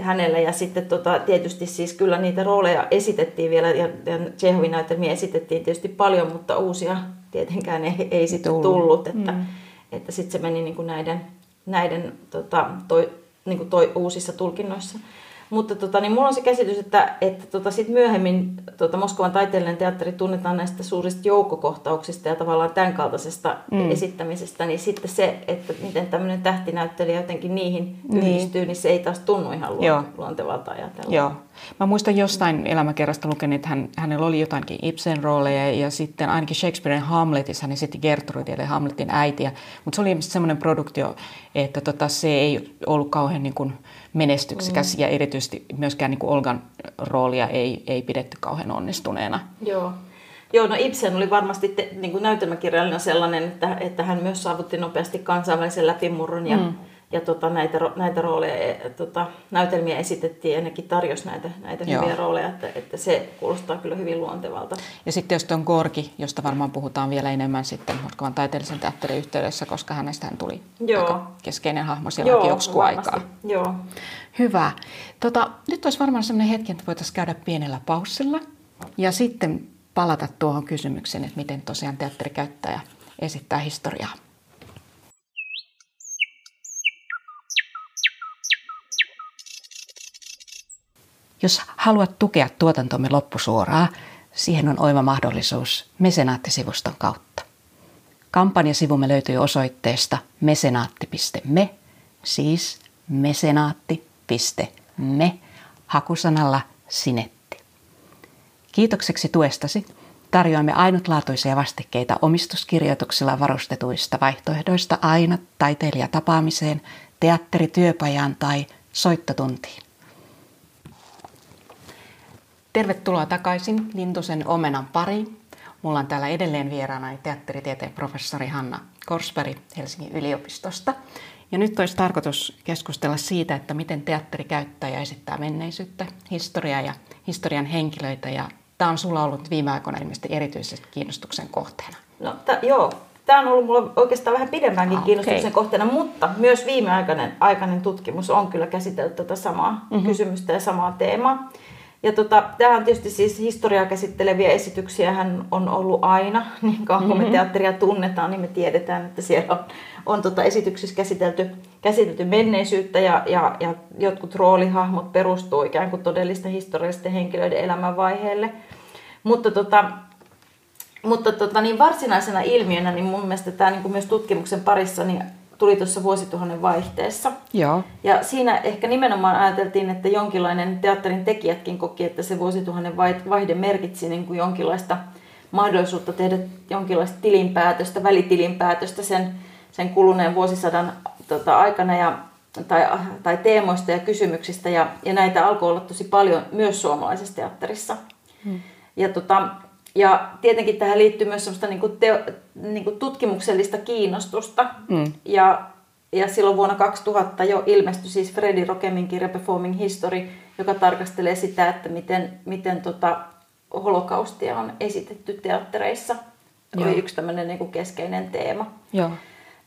Hänellä. Ja sitten tota, tietysti siis kyllä niitä rooleja esitettiin vielä, ja, ja Tsehovin näytelmiä esitettiin tietysti paljon, mutta uusia tietenkään ei, ei sitten tullut. tullut. Että, mm. että sitten se meni niin kuin näiden, näiden tota, toi, niin kuin toi, uusissa tulkinnoissa. Mutta tota, niin mulla on se käsitys, että, että tota, sit myöhemmin tota, Moskovan taiteellinen teatteri tunnetaan näistä suurista joukkokohtauksista ja tavallaan tämän kaltaisesta mm. esittämisestä, niin sitten se, että miten tämmöinen tähtinäyttelijä jotenkin niihin niin. yhdistyy, niin se ei taas tunnu ihan luon, luontevalta ajatella. Joo. Mä muistan jostain elämäkerrasta lukenut, että hän, hänellä oli jotainkin Ibsen rooleja ja sitten ainakin Shakespearen Hamletissa hän esitti Gertrudia, eli Hamletin äitiä. Mutta se oli semmoinen produktio, että tota, se ei ollut kauhean niin kuin menestyksekäs mm. ja erityisesti myöskään niin kuin Olgan roolia ei, ei pidetty kauhean onnistuneena. Joo. Joo, no Ibsen oli varmasti te, niin kuin näytelmäkirjallinen sellainen, että, että hän myös saavutti nopeasti kansainvälisen läpimurron ja mm ja tota, näitä, näitä rooleja, e, tota, näytelmiä esitettiin ja nekin tarjosi näitä, näitä hyviä rooleja, että, että se kuulostaa kyllä hyvin luontevalta. Ja sitten jos on Gorki, josta varmaan puhutaan vielä enemmän sitten Moskovan taiteellisen teatterin yhteydessä, koska hänestä hän tuli Joo. keskeinen hahmo siellä joksikin aikaa. Joo. Hyvä. Tota, nyt olisi varmaan sellainen hetki, että voitaisiin käydä pienellä paussilla ja sitten palata tuohon kysymykseen, että miten tosiaan teatterikäyttäjä esittää historiaa. Jos haluat tukea tuotantomme loppusuoraa, siihen on oiva mahdollisuus mesenaattisivuston kautta. Kampanjasivumme löytyy osoitteesta mesenaatti.me, siis mesenaatti.me, hakusanalla sinetti. Kiitokseksi tuestasi tarjoamme ainutlaatuisia vastikkeita omistuskirjoituksilla varustetuista vaihtoehdoista aina taiteilijatapaamiseen, teatterityöpajaan tai soittotuntiin. Tervetuloa takaisin Lintusen omenan pariin. Mulla on täällä edelleen vieraana teatteritieteen professori Hanna Korsberg Helsingin yliopistosta. Ja nyt olisi tarkoitus keskustella siitä, että miten teatteri käyttää ja esittää menneisyyttä, historiaa ja historian henkilöitä. Ja tämä on sulla ollut viime aikoina ilmeisesti erityisesti kiinnostuksen kohteena. No t- joo, tämä on ollut mulla oikeastaan vähän pidempäänkin ah, kiinnostuksen okay. kohteena, mutta myös viimeaikainen aikainen tutkimus on kyllä käsitellyt tätä samaa mm-hmm. kysymystä ja samaa teemaa. Ja tota, tämä on tietysti siis historiaa käsitteleviä esityksiä hän on ollut aina, <laughs> niin kauan kun me mm-hmm. teatteria tunnetaan, niin me tiedetään, että siellä on, on tota esityksissä käsitelty, käsitelty menneisyyttä ja, ja, ja jotkut roolihahmot perustuu ikään kuin todellisten historiallisten henkilöiden elämänvaiheelle. Mutta tota, mutta tota, niin varsinaisena ilmiönä, niin mun mielestä tämä niin kuin myös tutkimuksen parissa, niin tuli tuossa vuosituhannen vaihteessa. Joo. Ja siinä ehkä nimenomaan ajateltiin, että jonkinlainen teatterin tekijätkin koki, että se vuosituhannen vaihde merkitsi niin kuin jonkinlaista mahdollisuutta tehdä jonkinlaista tilinpäätöstä, välitilinpäätöstä sen, sen kuluneen vuosisadan tota, aikana ja, tai, tai teemoista ja kysymyksistä. Ja, ja näitä alkoi olla tosi paljon myös suomalaisessa teatterissa. Hmm. Ja tota, ja tietenkin tähän liittyy myös semmoista niin kuin teo, niin kuin tutkimuksellista kiinnostusta. Mm. Ja, ja silloin vuonna 2000 jo ilmestyi siis Freddy Rokemin kirja Performing History, joka tarkastelee sitä, että miten, miten tota holokaustia on esitetty teattereissa. Joo. Oli yksi tämmöinen niin kuin keskeinen teema. Joo.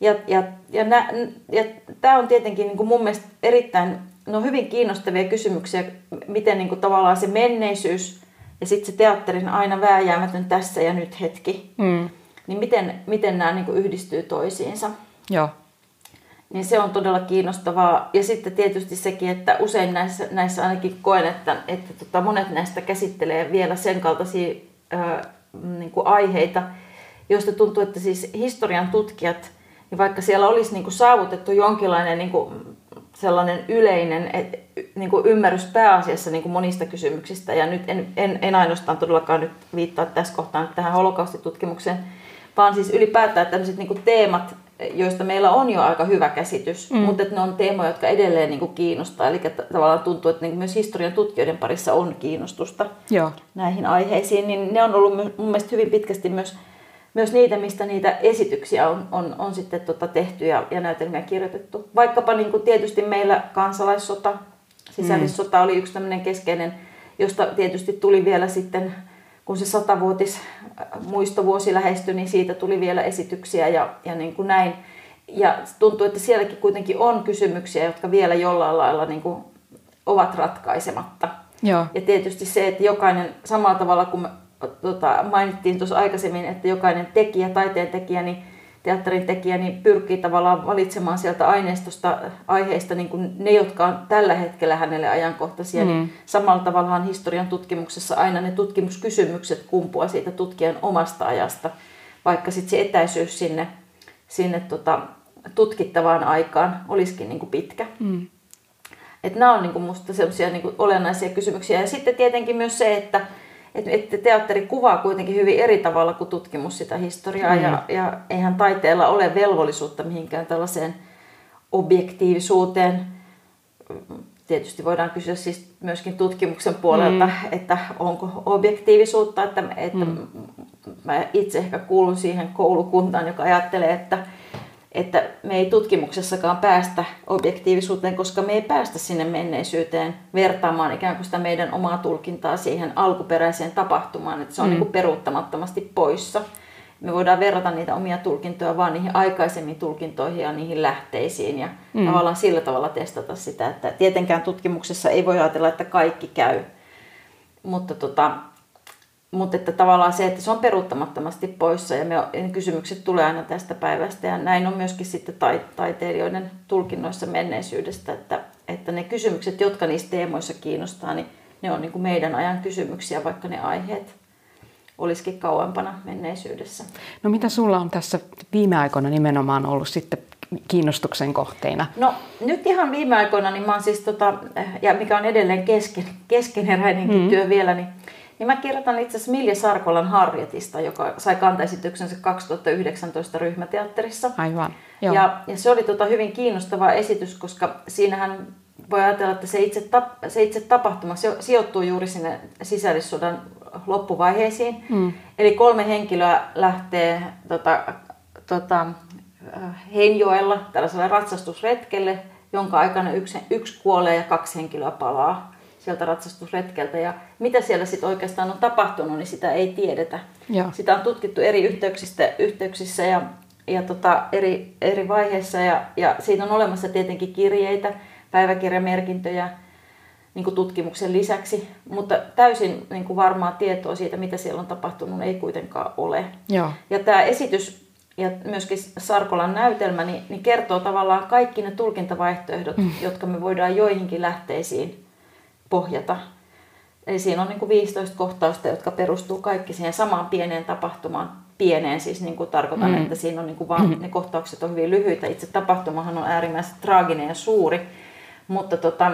Ja, ja, ja, nä, ja tämä on tietenkin niin kuin mun mielestä erittäin no hyvin kiinnostavia kysymyksiä, miten niin kuin tavallaan se menneisyys ja sitten se teatterin aina vääjäämätön tässä ja nyt hetki, mm. niin miten, miten nämä niin yhdistyy toisiinsa. Joo. Niin se on todella kiinnostavaa. Ja sitten tietysti sekin, että usein näissä, näissä ainakin koen, että, että tota monet näistä käsittelee vielä sen kaltaisia ää, niin kuin aiheita, joista tuntuu, että siis historian tutkijat, niin vaikka siellä olisi niin kuin saavutettu jonkinlainen niin kuin sellainen yleinen et, niin kuin ymmärrys pääasiassa niin kuin monista kysymyksistä, ja nyt en, en, en ainoastaan todellakaan nyt viittaa tässä kohtaa tähän holokaustitutkimukseen, vaan siis ylipäätään tämmöiset niin kuin teemat, joista meillä on jo aika hyvä käsitys, mm. mutta että ne on teemoja, jotka edelleen niin kuin kiinnostaa. Eli tavallaan tuntuu, että niin myös historian tutkijoiden parissa on kiinnostusta Joo. näihin aiheisiin. Niin ne on ollut mun mielestä hyvin pitkästi myös, myös niitä, mistä niitä esityksiä on, on, on sitten tota tehty ja, ja näytelmiä kirjoitettu. Vaikkapa niin kuin tietysti meillä kansalaissota, sisällissota mm. oli yksi tämmöinen keskeinen, josta tietysti tuli vielä sitten kun se satavuotis muistovuosi lähestyi, niin siitä tuli vielä esityksiä ja, ja niin kuin näin. Ja tuntuu, että sielläkin kuitenkin on kysymyksiä, jotka vielä jollain lailla niin kuin ovat ratkaisematta. Joo. Ja tietysti se, että jokainen, samalla tavalla kuin tota, mainittiin tuossa aikaisemmin, että jokainen tekijä, taiteen tekijä, niin teatterin tekijä niin pyrkii tavallaan valitsemaan sieltä aineistosta, aiheista niin kuin ne, jotka on tällä hetkellä hänelle ajankohtaisia. Niin mm. Niin samalla tavallaan historian tutkimuksessa aina ne tutkimuskysymykset kumpua siitä tutkijan omasta ajasta, vaikka sitten se etäisyys sinne, sinne tota, tutkittavaan aikaan olisikin niin kuin pitkä. Mm. Et nämä on niin kuin musta sellaisia niin olennaisia kysymyksiä. Ja sitten tietenkin myös se, että että, että teatteri kuvaa kuitenkin hyvin eri tavalla kuin tutkimus sitä historiaa mm. ja, ja eihän taiteella ole velvollisuutta mihinkään tällaiseen objektiivisuuteen. Tietysti voidaan kysyä siis myöskin tutkimuksen puolelta, mm. että onko objektiivisuutta, että, että mm. mä itse ehkä kuulun siihen koulukuntaan, joka ajattelee, että että me ei tutkimuksessakaan päästä objektiivisuuteen, koska me ei päästä sinne menneisyyteen vertaamaan ikään kuin sitä meidän omaa tulkintaa siihen alkuperäiseen tapahtumaan, että se on mm. niin kuin peruuttamattomasti poissa. Me voidaan verrata niitä omia tulkintoja vaan niihin aikaisemmin tulkintoihin ja niihin lähteisiin ja mm. tavallaan sillä tavalla testata sitä, että tietenkään tutkimuksessa ei voi ajatella, että kaikki käy. Mutta tota, mutta että tavallaan se, että se on peruuttamattomasti poissa ja, me, kysymykset tulee aina tästä päivästä ja näin on myöskin sitten taiteilijoiden tulkinnoissa menneisyydestä, että, että ne kysymykset, jotka niissä teemoissa kiinnostaa, niin ne on niin kuin meidän ajan kysymyksiä, vaikka ne aiheet olisikin kauempana menneisyydessä. No mitä sulla on tässä viime aikoina nimenomaan ollut sitten kiinnostuksen kohteina? No nyt ihan viime aikoina, niin mä oon siis tota, ja mikä on edelleen kesken, keskeneräinenkin mm. työ vielä, niin niin mä kirjoitan itse asiassa Milja Sarkolan Harrietista, joka sai kantaesityksensä 2019 ryhmäteatterissa. Aivan. Joo. Ja, ja se oli tota hyvin kiinnostava esitys, koska siinähän voi ajatella, että se itse, tap, se itse tapahtuma sijoittuu juuri sinne sisällissodan loppuvaiheisiin. Mm. Eli kolme henkilöä lähtee tota, tota, Heinjoella tällaiselle ratsastusretkelle, jonka aikana yksi, yksi kuolee ja kaksi henkilöä palaa sieltä ratsastusretkeltä. Ja mitä siellä sitten oikeastaan on tapahtunut, niin sitä ei tiedetä. Joo. Sitä on tutkittu eri yhteyksistä, yhteyksissä ja, ja tota, eri, eri vaiheissa. Ja, ja siitä on olemassa tietenkin kirjeitä, päiväkirjamerkintöjä niin kuin tutkimuksen lisäksi. Mutta täysin niin kuin varmaa tietoa siitä, mitä siellä on tapahtunut, ei kuitenkaan ole. Joo. Ja tämä esitys ja myöskin Sarkolan näytelmä niin, niin kertoo tavallaan kaikki ne tulkintavaihtoehdot, mm. jotka me voidaan joihinkin lähteisiin pohjata. Eli siinä on niin kuin 15 kohtausta, jotka perustuu kaikki siihen samaan pieneen tapahtumaan. Pieneen siis niin kuin tarkoitan, mm. että siinä on niin kuin vaan, mm. ne kohtaukset on hyvin lyhyitä. Itse tapahtumahan on äärimmäisen traaginen ja suuri. Mutta, tota,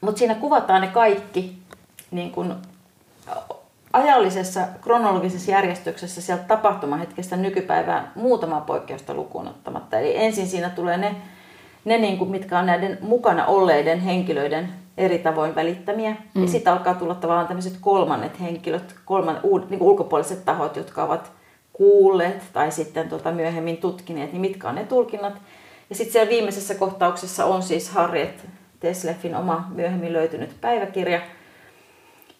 mutta siinä kuvataan ne kaikki niin kuin ajallisessa kronologisessa järjestyksessä sieltä tapahtumahetkestä nykypäivään muutama poikkeusta lukuun ottamatta. Eli ensin siinä tulee ne, ne niin kuin, mitkä on näiden mukana olleiden henkilöiden eri tavoin välittämiä. Mm. Ja sitten alkaa tulla tavallaan tämmöiset kolmannet henkilöt, kolman, niin kuin ulkopuoliset tahot, jotka ovat kuulleet tai sitten tota myöhemmin tutkineet, niin mitkä on ne tulkinnat. Ja sitten siellä viimeisessä kohtauksessa on siis Harriet Tesleffin oma myöhemmin löytynyt päiväkirja,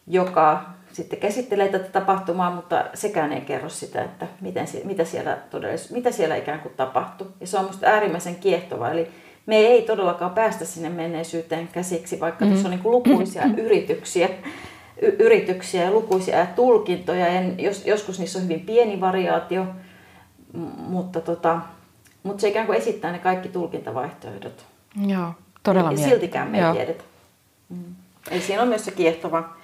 joka sitten käsittelee tätä tapahtumaa, mutta sekään ei kerro sitä, että miten, mitä, siellä todellis- mitä siellä ikään kuin tapahtui. Ja se on minusta äärimmäisen kiehtova. Eli me ei todellakaan päästä sinne menneisyyteen käsiksi, vaikka mm. tässä on niin kuin lukuisia <laughs> yrityksiä, y- yrityksiä ja lukuisia tulkintoja. Ja jos, joskus niissä on hyvin pieni variaatio, mutta, tota, mutta se ikään kuin esittää ne kaikki tulkintavaihtoehdot. Joo, todella Ja siltikään me ei tiedetä. Mm. Eli siinä on myös se kiehtova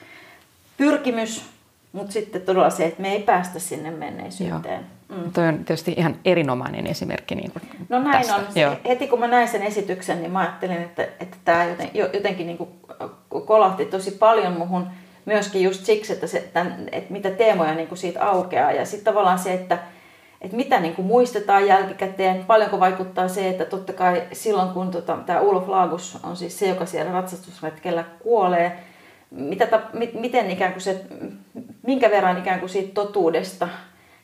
pyrkimys, mutta sitten todella se, että me ei päästä sinne menneisyyteen. Mm. Tuo on tietysti ihan erinomainen esimerkki. Niin kuin no näin tästä. on. Joo. Heti kun mä näin sen esityksen, niin mä ajattelin, että, että tämä joten, jotenkin niin kuin kolahti tosi paljon muhun myöskin just siksi, että, se, tämän, että mitä teemoja niin kuin siitä aukeaa. Ja sitten tavallaan se, että, että mitä niin kuin muistetaan jälkikäteen, paljonko vaikuttaa se, että totta kai silloin kun tota, tämä Ulof Lagus on siis se, joka siellä ratsastusretkellä kuolee, mitä ta, miten ikään kuin se, minkä verran ikään kuin siitä totuudesta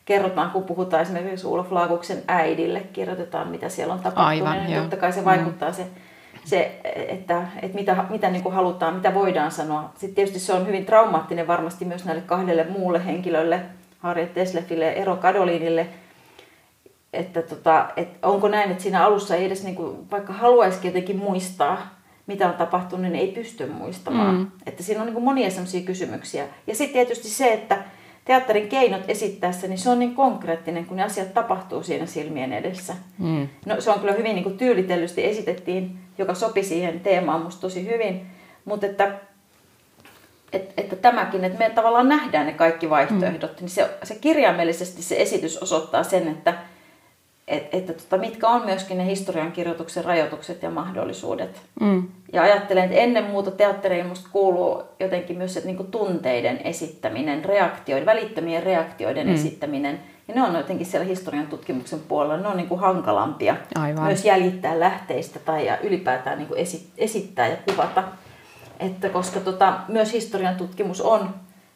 kerrotaan, kun puhutaan esimerkiksi Ulof Laaguksen äidille, kirjoitetaan mitä siellä on tapahtunut. Aivan, niin totta kai se vaikuttaa mm. se, se että, että mitä, mitä niin kuin halutaan, mitä voidaan sanoa. Sitten tietysti se on hyvin traumaattinen varmasti myös näille kahdelle muulle henkilölle, Harriet Teslefille ja Ero Kadolinille, että, tota, että onko näin, että siinä alussa ei edes niin kuin, vaikka haluaisikin jotenkin muistaa, mitä on tapahtunut, niin ei pysty muistamaan. Mm. Että siinä on niin kuin monia sellaisia kysymyksiä. Ja sitten tietysti se, että teatterin keinot esittäessä, niin se on niin konkreettinen, kun ne asiat tapahtuu siinä silmien edessä. Mm. No, se on kyllä hyvin niin kuin tyylitellysti esitettiin, joka sopi siihen teemaan musta tosi hyvin. Mutta että, että, että tämäkin, että me tavallaan nähdään ne kaikki vaihtoehdot, mm. niin se, se kirjaimellisesti se esitys osoittaa sen, että että, että tota, mitkä on myöskin ne historiankirjoituksen rajoitukset ja mahdollisuudet. Mm. Ja ajattelen, että ennen muuta teatteriin musta kuuluu jotenkin myös että niinku tunteiden esittäminen, reaktioiden, välittömien reaktioiden mm. esittäminen. Ja ne on jotenkin siellä historian tutkimuksen puolella, ne on niinku hankalampia Aivan. myös jäljittää lähteistä tai ja ylipäätään niinku esittää ja kuvata. Että koska tota, myös historian tutkimus on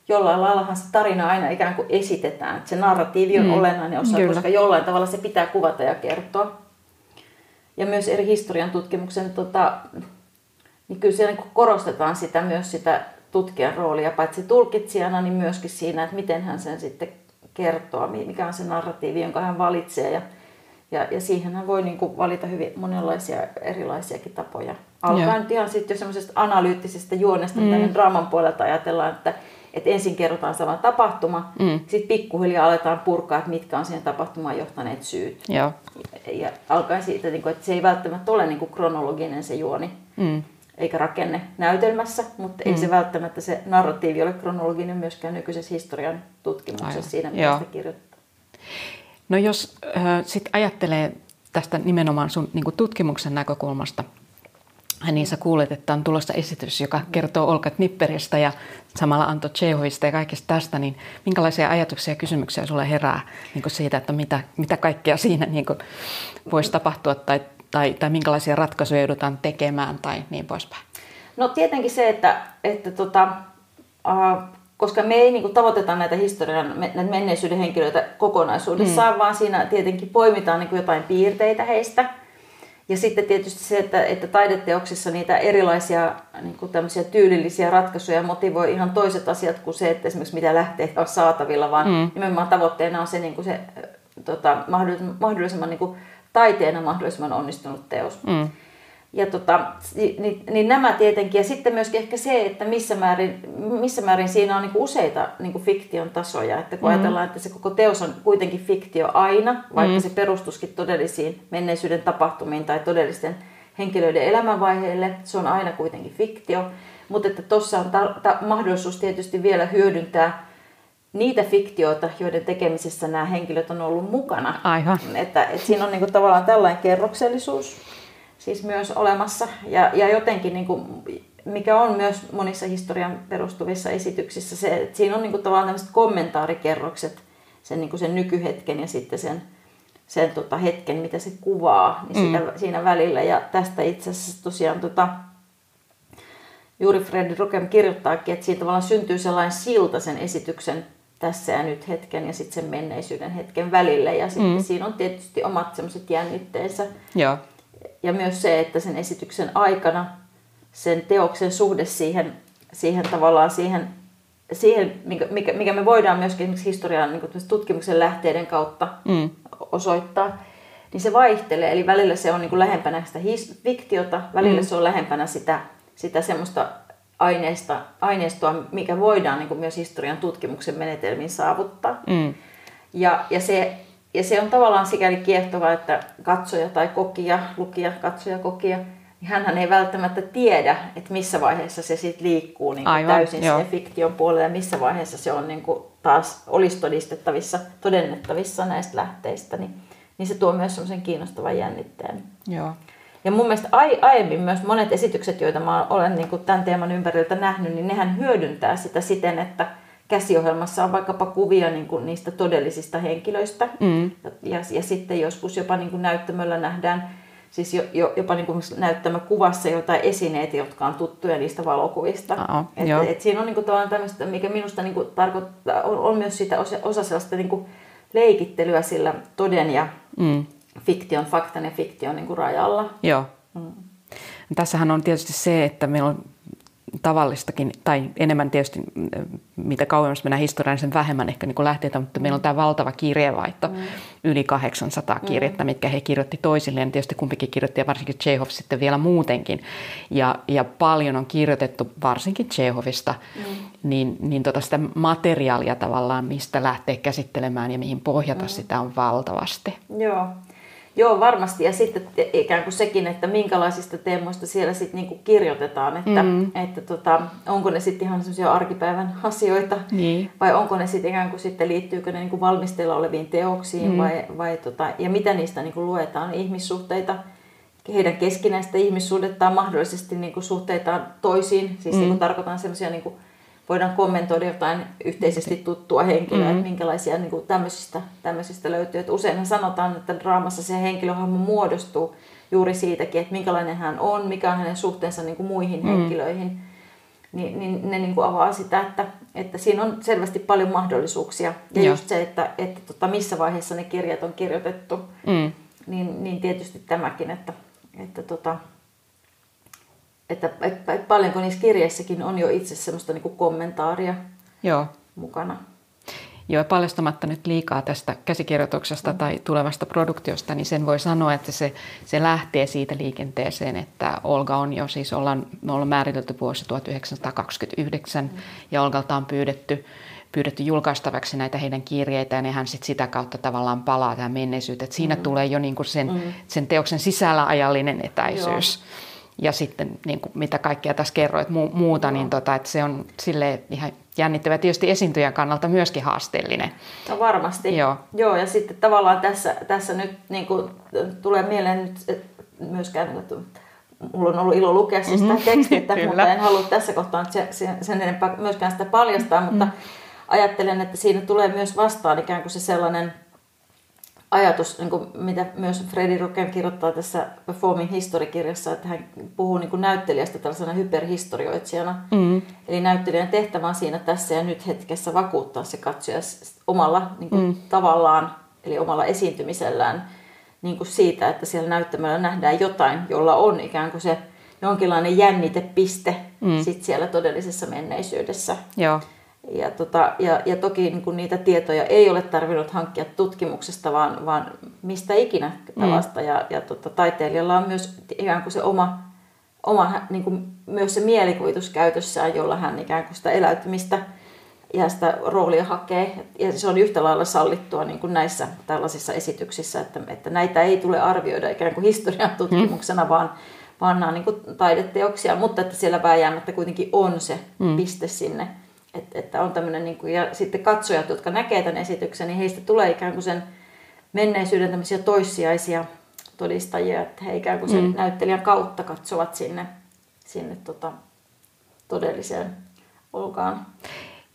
jollain laillahan se tarina aina ikään kuin esitetään. Että se narratiivi on mm. olennainen osa, Kyllä. koska jollain tavalla se pitää kuvata ja kertoa. Ja myös eri historian tutkimuksen, tota, niin kyllä siellä niin korostetaan sitä myös sitä tutkijan roolia, paitsi tulkitsijana, niin myöskin siinä, että miten hän sen sitten kertoo, mikä on se narratiivi, jonka hän valitsee. Ja, ja, ja siihen hän voi niin kuin valita hyvin monenlaisia erilaisiakin tapoja. Alkaen nyt ihan sitten jo semmoisesta analyyttisestä juonesta, mm. mitä draaman puolelta ajatellaan, että että ensin kerrotaan sama tapahtuma, mm. sitten pikkuhiljaa aletaan purkaa, että mitkä on siihen tapahtumaan johtaneet syyt. Joo. Ja alkaen siitä, että se ei välttämättä ole niin kuin kronologinen se juoni, mm. eikä rakenne näytelmässä, mutta mm. ei se välttämättä se narratiivi ole kronologinen myöskään nykyisessä historian tutkimuksessa Aivan. siinä, mitä sitä kirjoittaa. No jos äh, sitten ajattelee tästä nimenomaan sun niin kuin tutkimuksen näkökulmasta, niin sä kuulet, että on tulossa esitys, joka kertoo Olka Knipperistä ja samalla Anto Chehovista ja kaikesta tästä, niin minkälaisia ajatuksia ja kysymyksiä sulle herää niin siitä, että mitä, mitä kaikkea siinä niin voisi tapahtua tai, tai, tai minkälaisia ratkaisuja joudutaan tekemään tai niin poispäin? No tietenkin se, että, että tota, äh, koska me ei niin kuin, tavoiteta näitä historian, näitä menneisyyden henkilöitä kokonaisuudessaan, hmm. vaan siinä tietenkin poimitaan niin kuin jotain piirteitä heistä – ja sitten tietysti se, että, että taideteoksissa niitä erilaisia niin kuin tyylillisiä ratkaisuja motivoi ihan toiset asiat kuin se, että esimerkiksi mitä lähteitä on saatavilla, vaan mm. nimenomaan tavoitteena on se, niin kuin se tota, mahdollisimman, mahdollisimman niin kuin taiteena mahdollisimman onnistunut teos. Mm. Ja tota, niin, niin nämä tietenkin, ja sitten myöskin ehkä se, että missä määrin, missä määrin siinä on niin useita niin kuin fiktion tasoja. Että kun mm. ajatellaan, että se koko teos on kuitenkin fiktio aina, vaikka mm. se perustuskin todellisiin menneisyyden tapahtumiin tai todellisten henkilöiden elämänvaiheille, se on aina kuitenkin fiktio. Mutta että tuossa on ta- ta- mahdollisuus tietysti vielä hyödyntää niitä fiktioita, joiden tekemisessä nämä henkilöt on ollut mukana. Aivan. Että, että siinä on niin kuin tavallaan tällainen kerroksellisuus siis myös olemassa. Ja, ja jotenkin, niin kuin, mikä on myös monissa historian perustuvissa esityksissä, se, että siinä on niin kuin, tavallaan tämmöiset kommentaarikerrokset sen, niin kuin sen nykyhetken ja sitten sen, sen tota, hetken, mitä se kuvaa niin mm. sitä, siinä välillä. Ja tästä itse asiassa tosiaan tota, juuri Fred Rokem kirjoittaakin, että siinä tavallaan syntyy sellainen silta sen esityksen tässä ja nyt hetken ja sitten sen menneisyyden hetken välillä. Ja sitten mm. siinä on tietysti omat semmoiset jännitteensä. Joo ja myös se, että sen esityksen aikana sen teoksen suhde siihen, siihen tavallaan siihen, siihen, mikä, mikä me voidaan myöskin esimerkiksi historian niin tutkimuksen lähteiden kautta mm. osoittaa, niin se vaihtelee. Eli välillä se on niin kuin lähempänä sitä his- fiktiota, välillä mm. se on lähempänä sitä, sitä semmoista aineista, aineistoa, mikä voidaan niin kuin myös historian tutkimuksen menetelmiin saavuttaa. Mm. Ja, ja, se, ja se on tavallaan sikäli kiehtova, että katsoja tai kokija, lukija, katsoja, kokija, niin hän ei välttämättä tiedä, että missä vaiheessa se sitten liikkuu niin kuin Aivan, täysin joo. sinne fiktion puolelle ja missä vaiheessa se on niin kuin taas olisi todistettavissa, todennettavissa näistä lähteistä. Niin, niin se tuo myös semmoisen kiinnostavan jännitteen. Joo. Ja mun mielestä aiemmin myös monet esitykset, joita mä olen niin kuin tämän teeman ympäriltä nähnyt, niin nehän hyödyntää sitä siten, että käsiohjelmassa on vaikkapa kuvia niin kuin niistä todellisista henkilöistä. Mm. Ja, ja sitten joskus jopa niin kuin näyttämöllä nähdään siis jo, jo, jopa niin kuin näyttämä kuvassa jotain esineitä, jotka on tuttuja niistä valokuvista. Uh-oh, et, et siinä on niin kuin tämmöistä, mikä minusta niin kuin tarkoittaa, on, on myös sitä osa, osa sellaista niin kuin leikittelyä sillä toden ja mm. fiktion, faktan ja fiktion niin kuin rajalla. Joo. Mm. Tässähän on tietysti se, että meillä on tavallistakin, tai enemmän tietysti mitä kauemmas mennään historiaan, sen vähemmän ehkä niin lähteitä, mutta meillä on tämä valtava kirjeenvaihto, mm. yli 800 mm. kirjettä, mm. mitkä he kirjoitti toisilleen. Tietysti kumpikin kirjoitti ja varsinkin Chekhov sitten vielä muutenkin. Ja, ja paljon on kirjoitettu varsinkin Chekhovista, mm. niin, niin tota sitä materiaalia tavallaan, mistä lähtee käsittelemään ja mihin pohjata mm. sitä on valtavasti. Joo. Joo, varmasti. Ja sitten ikään kuin sekin, että minkälaisista teemoista siellä sitten niinku kirjoitetaan, että, mm. että tota, onko ne sitten ihan sellaisia arkipäivän asioita, niin. vai onko ne sitten ikään kuin sitten, liittyykö ne niinku valmisteilla oleviin teoksiin, mm. vai, vai tota, ja mitä niistä niinku luetaan, ihmissuhteita, heidän keskinäistä ihmissuhdettaan, mahdollisesti niinku suhteitaan toisiin, siis mm. niinku tarkoitan sellaisia niinku, voidaan kommentoida jotain yhteisesti tuttua henkilöä, mm-hmm. että minkälaisia niin kuin tämmöisistä, tämmöisistä löytyy. Että useinhan sanotaan, että draamassa se henkilöhahmo muodostuu juuri siitäkin, että minkälainen hän on, mikä on hänen suhteensa niin kuin muihin mm-hmm. henkilöihin. Niin, niin ne niin kuin avaa sitä, että, että siinä on selvästi paljon mahdollisuuksia. Ja Joo. just se, että, että tota, missä vaiheessa ne kirjat on kirjoitettu, mm. niin, niin tietysti tämäkin, että, että tota, että, että, että paljonko niissä kirjeissäkin on jo itse semmoista niin kuin kommentaaria Joo. mukana. Joo, paljastamatta nyt liikaa tästä käsikirjoituksesta mm. tai tulevasta produktiosta, niin sen voi sanoa, että se, se lähtee siitä liikenteeseen, että Olga on jo, siis ollaan, me ollaan määritelty vuosi 1929 mm. ja Olgalta on pyydetty, pyydetty julkaistavaksi näitä heidän kirjeitä ja hän sit sitä kautta tavallaan palaa tähän menneisyyteen. Siinä mm. tulee jo niinku sen, mm. sen teoksen sisällä ajallinen etäisyys. Joo ja sitten niin kuin, mitä kaikkea tässä kerroit mu- muuta, niin tota, että se on sille ihan jännittävä tietysti esiintyjän kannalta myöskin haasteellinen. No varmasti. Joo. Joo ja sitten tavallaan tässä, tässä nyt niin kuin, tulee mieleen nyt myöskään, että mulla on ollut ilo lukea siis sitä mm-hmm. tekstiä, <laughs> mutta en halua tässä kohtaa sen, sen enempää myöskään sitä paljastaa, mutta mm. ajattelen, että siinä tulee myös vastaan ikään kuin se sellainen ajatus, niin kuin mitä myös Freddy Rocken kirjoittaa tässä Performing History-kirjassa, että hän puhuu niin kuin näyttelijästä tällaisena hyperhistorioitsijana. Mm. Eli näyttelijän tehtävä on siinä tässä ja nyt hetkessä vakuuttaa se katsoja omalla niin kuin mm. tavallaan, eli omalla esiintymisellään niin kuin siitä, että siellä näyttämällä nähdään jotain, jolla on ikään kuin se jonkinlainen jännitepiste mm. sit siellä todellisessa menneisyydessä. Joo. Ja, tota, ja, ja toki niin kuin niitä tietoja ei ole tarvinnut hankkia tutkimuksesta, vaan, vaan mistä ikinä tällaista. Mm. Ja, ja tota, taiteilijalla on myös ikään kuin se oma, oma niin kuin myös se mielikuvitus käytössään, jolla hän ikään kuin sitä eläytymistä ja sitä roolia hakee. Ja se on yhtä lailla sallittua niin kuin näissä tällaisissa esityksissä, että, että näitä ei tule arvioida ikään kuin historian tutkimuksena, mm. vaan, vaan nämä on niin kuin taideteoksia, mutta että siellä vääjäämättä kuitenkin on se mm. piste sinne että, että on tämmöinen, niin kuin, ja sitten katsojat, jotka näkee tämän esityksen, niin heistä tulee ikään kuin sen menneisyyden tämmöisiä toissijaisia todistajia, että he ikään kuin sen mm. näyttelijän kautta katsovat sinne, sinne tota, todelliseen olkaan.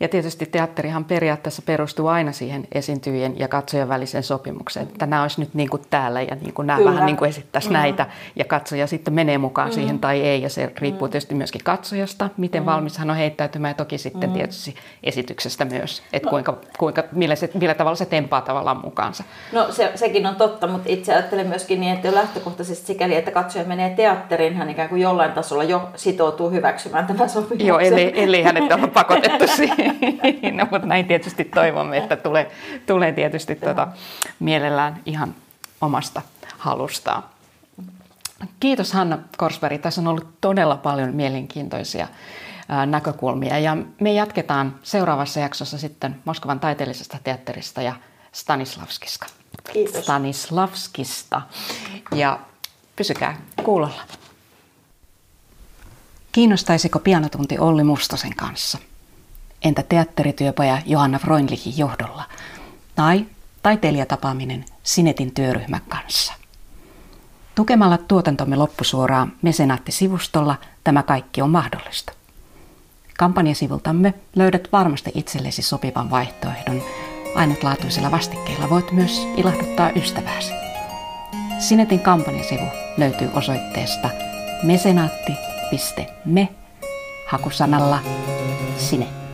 Ja tietysti teatterihan periaatteessa perustuu aina siihen esiintyjien ja katsojan välisen sopimukseen, että nämä olisi nyt niin kuin täällä ja niin kuin nämä Kyllä. vähän niin kuin esittäisi mm. näitä ja katsoja sitten menee mukaan mm. siihen tai ei ja se riippuu mm. tietysti myöskin katsojasta, miten mm. valmis hän on heittäytymään ja toki sitten mm. tietysti esityksestä myös, että no. kuinka, kuinka, millä, se, millä tavalla se tempaa tavallaan mukaansa. No se, sekin on totta, mutta itse ajattelen myöskin niin, että jo lähtökohtaisesti sikäli, että katsoja menee teatteriin, hän ikään kuin jollain tasolla jo sitoutuu hyväksymään tämän sopimuksen. Joo, eli, eli hänet on <laughs> pakotettu siihen. <laughs> no, mutta näin tietysti toivomme, että tulee, tulee tietysti tuota, mielellään ihan omasta halustaan. Kiitos Hanna Korsberg. Tässä on ollut todella paljon mielenkiintoisia näkökulmia ja me jatketaan seuraavassa jaksossa sitten Moskovan taiteellisesta teatterista ja Stanislavskista. Kiitos. Stanislavskista. Ja pysykää kuulolla. Kiinnostaisiko pianotunti Olli Mustosen kanssa? Entä teatterityöpaja Johanna Freundlichin johdolla? Tai taiteilijatapaaminen Sinetin työryhmän kanssa? Tukemalla tuotantomme loppusuoraan Mesenaatti-sivustolla tämä kaikki on mahdollista. Kampanjasivultamme löydät varmasti itsellesi sopivan vaihtoehdon. Ainutlaatuisilla vastikkeilla voit myös ilahduttaa ystävääsi. Sinetin kampanjasivu löytyy osoitteesta mesenaatti.me hakusanalla Sinet.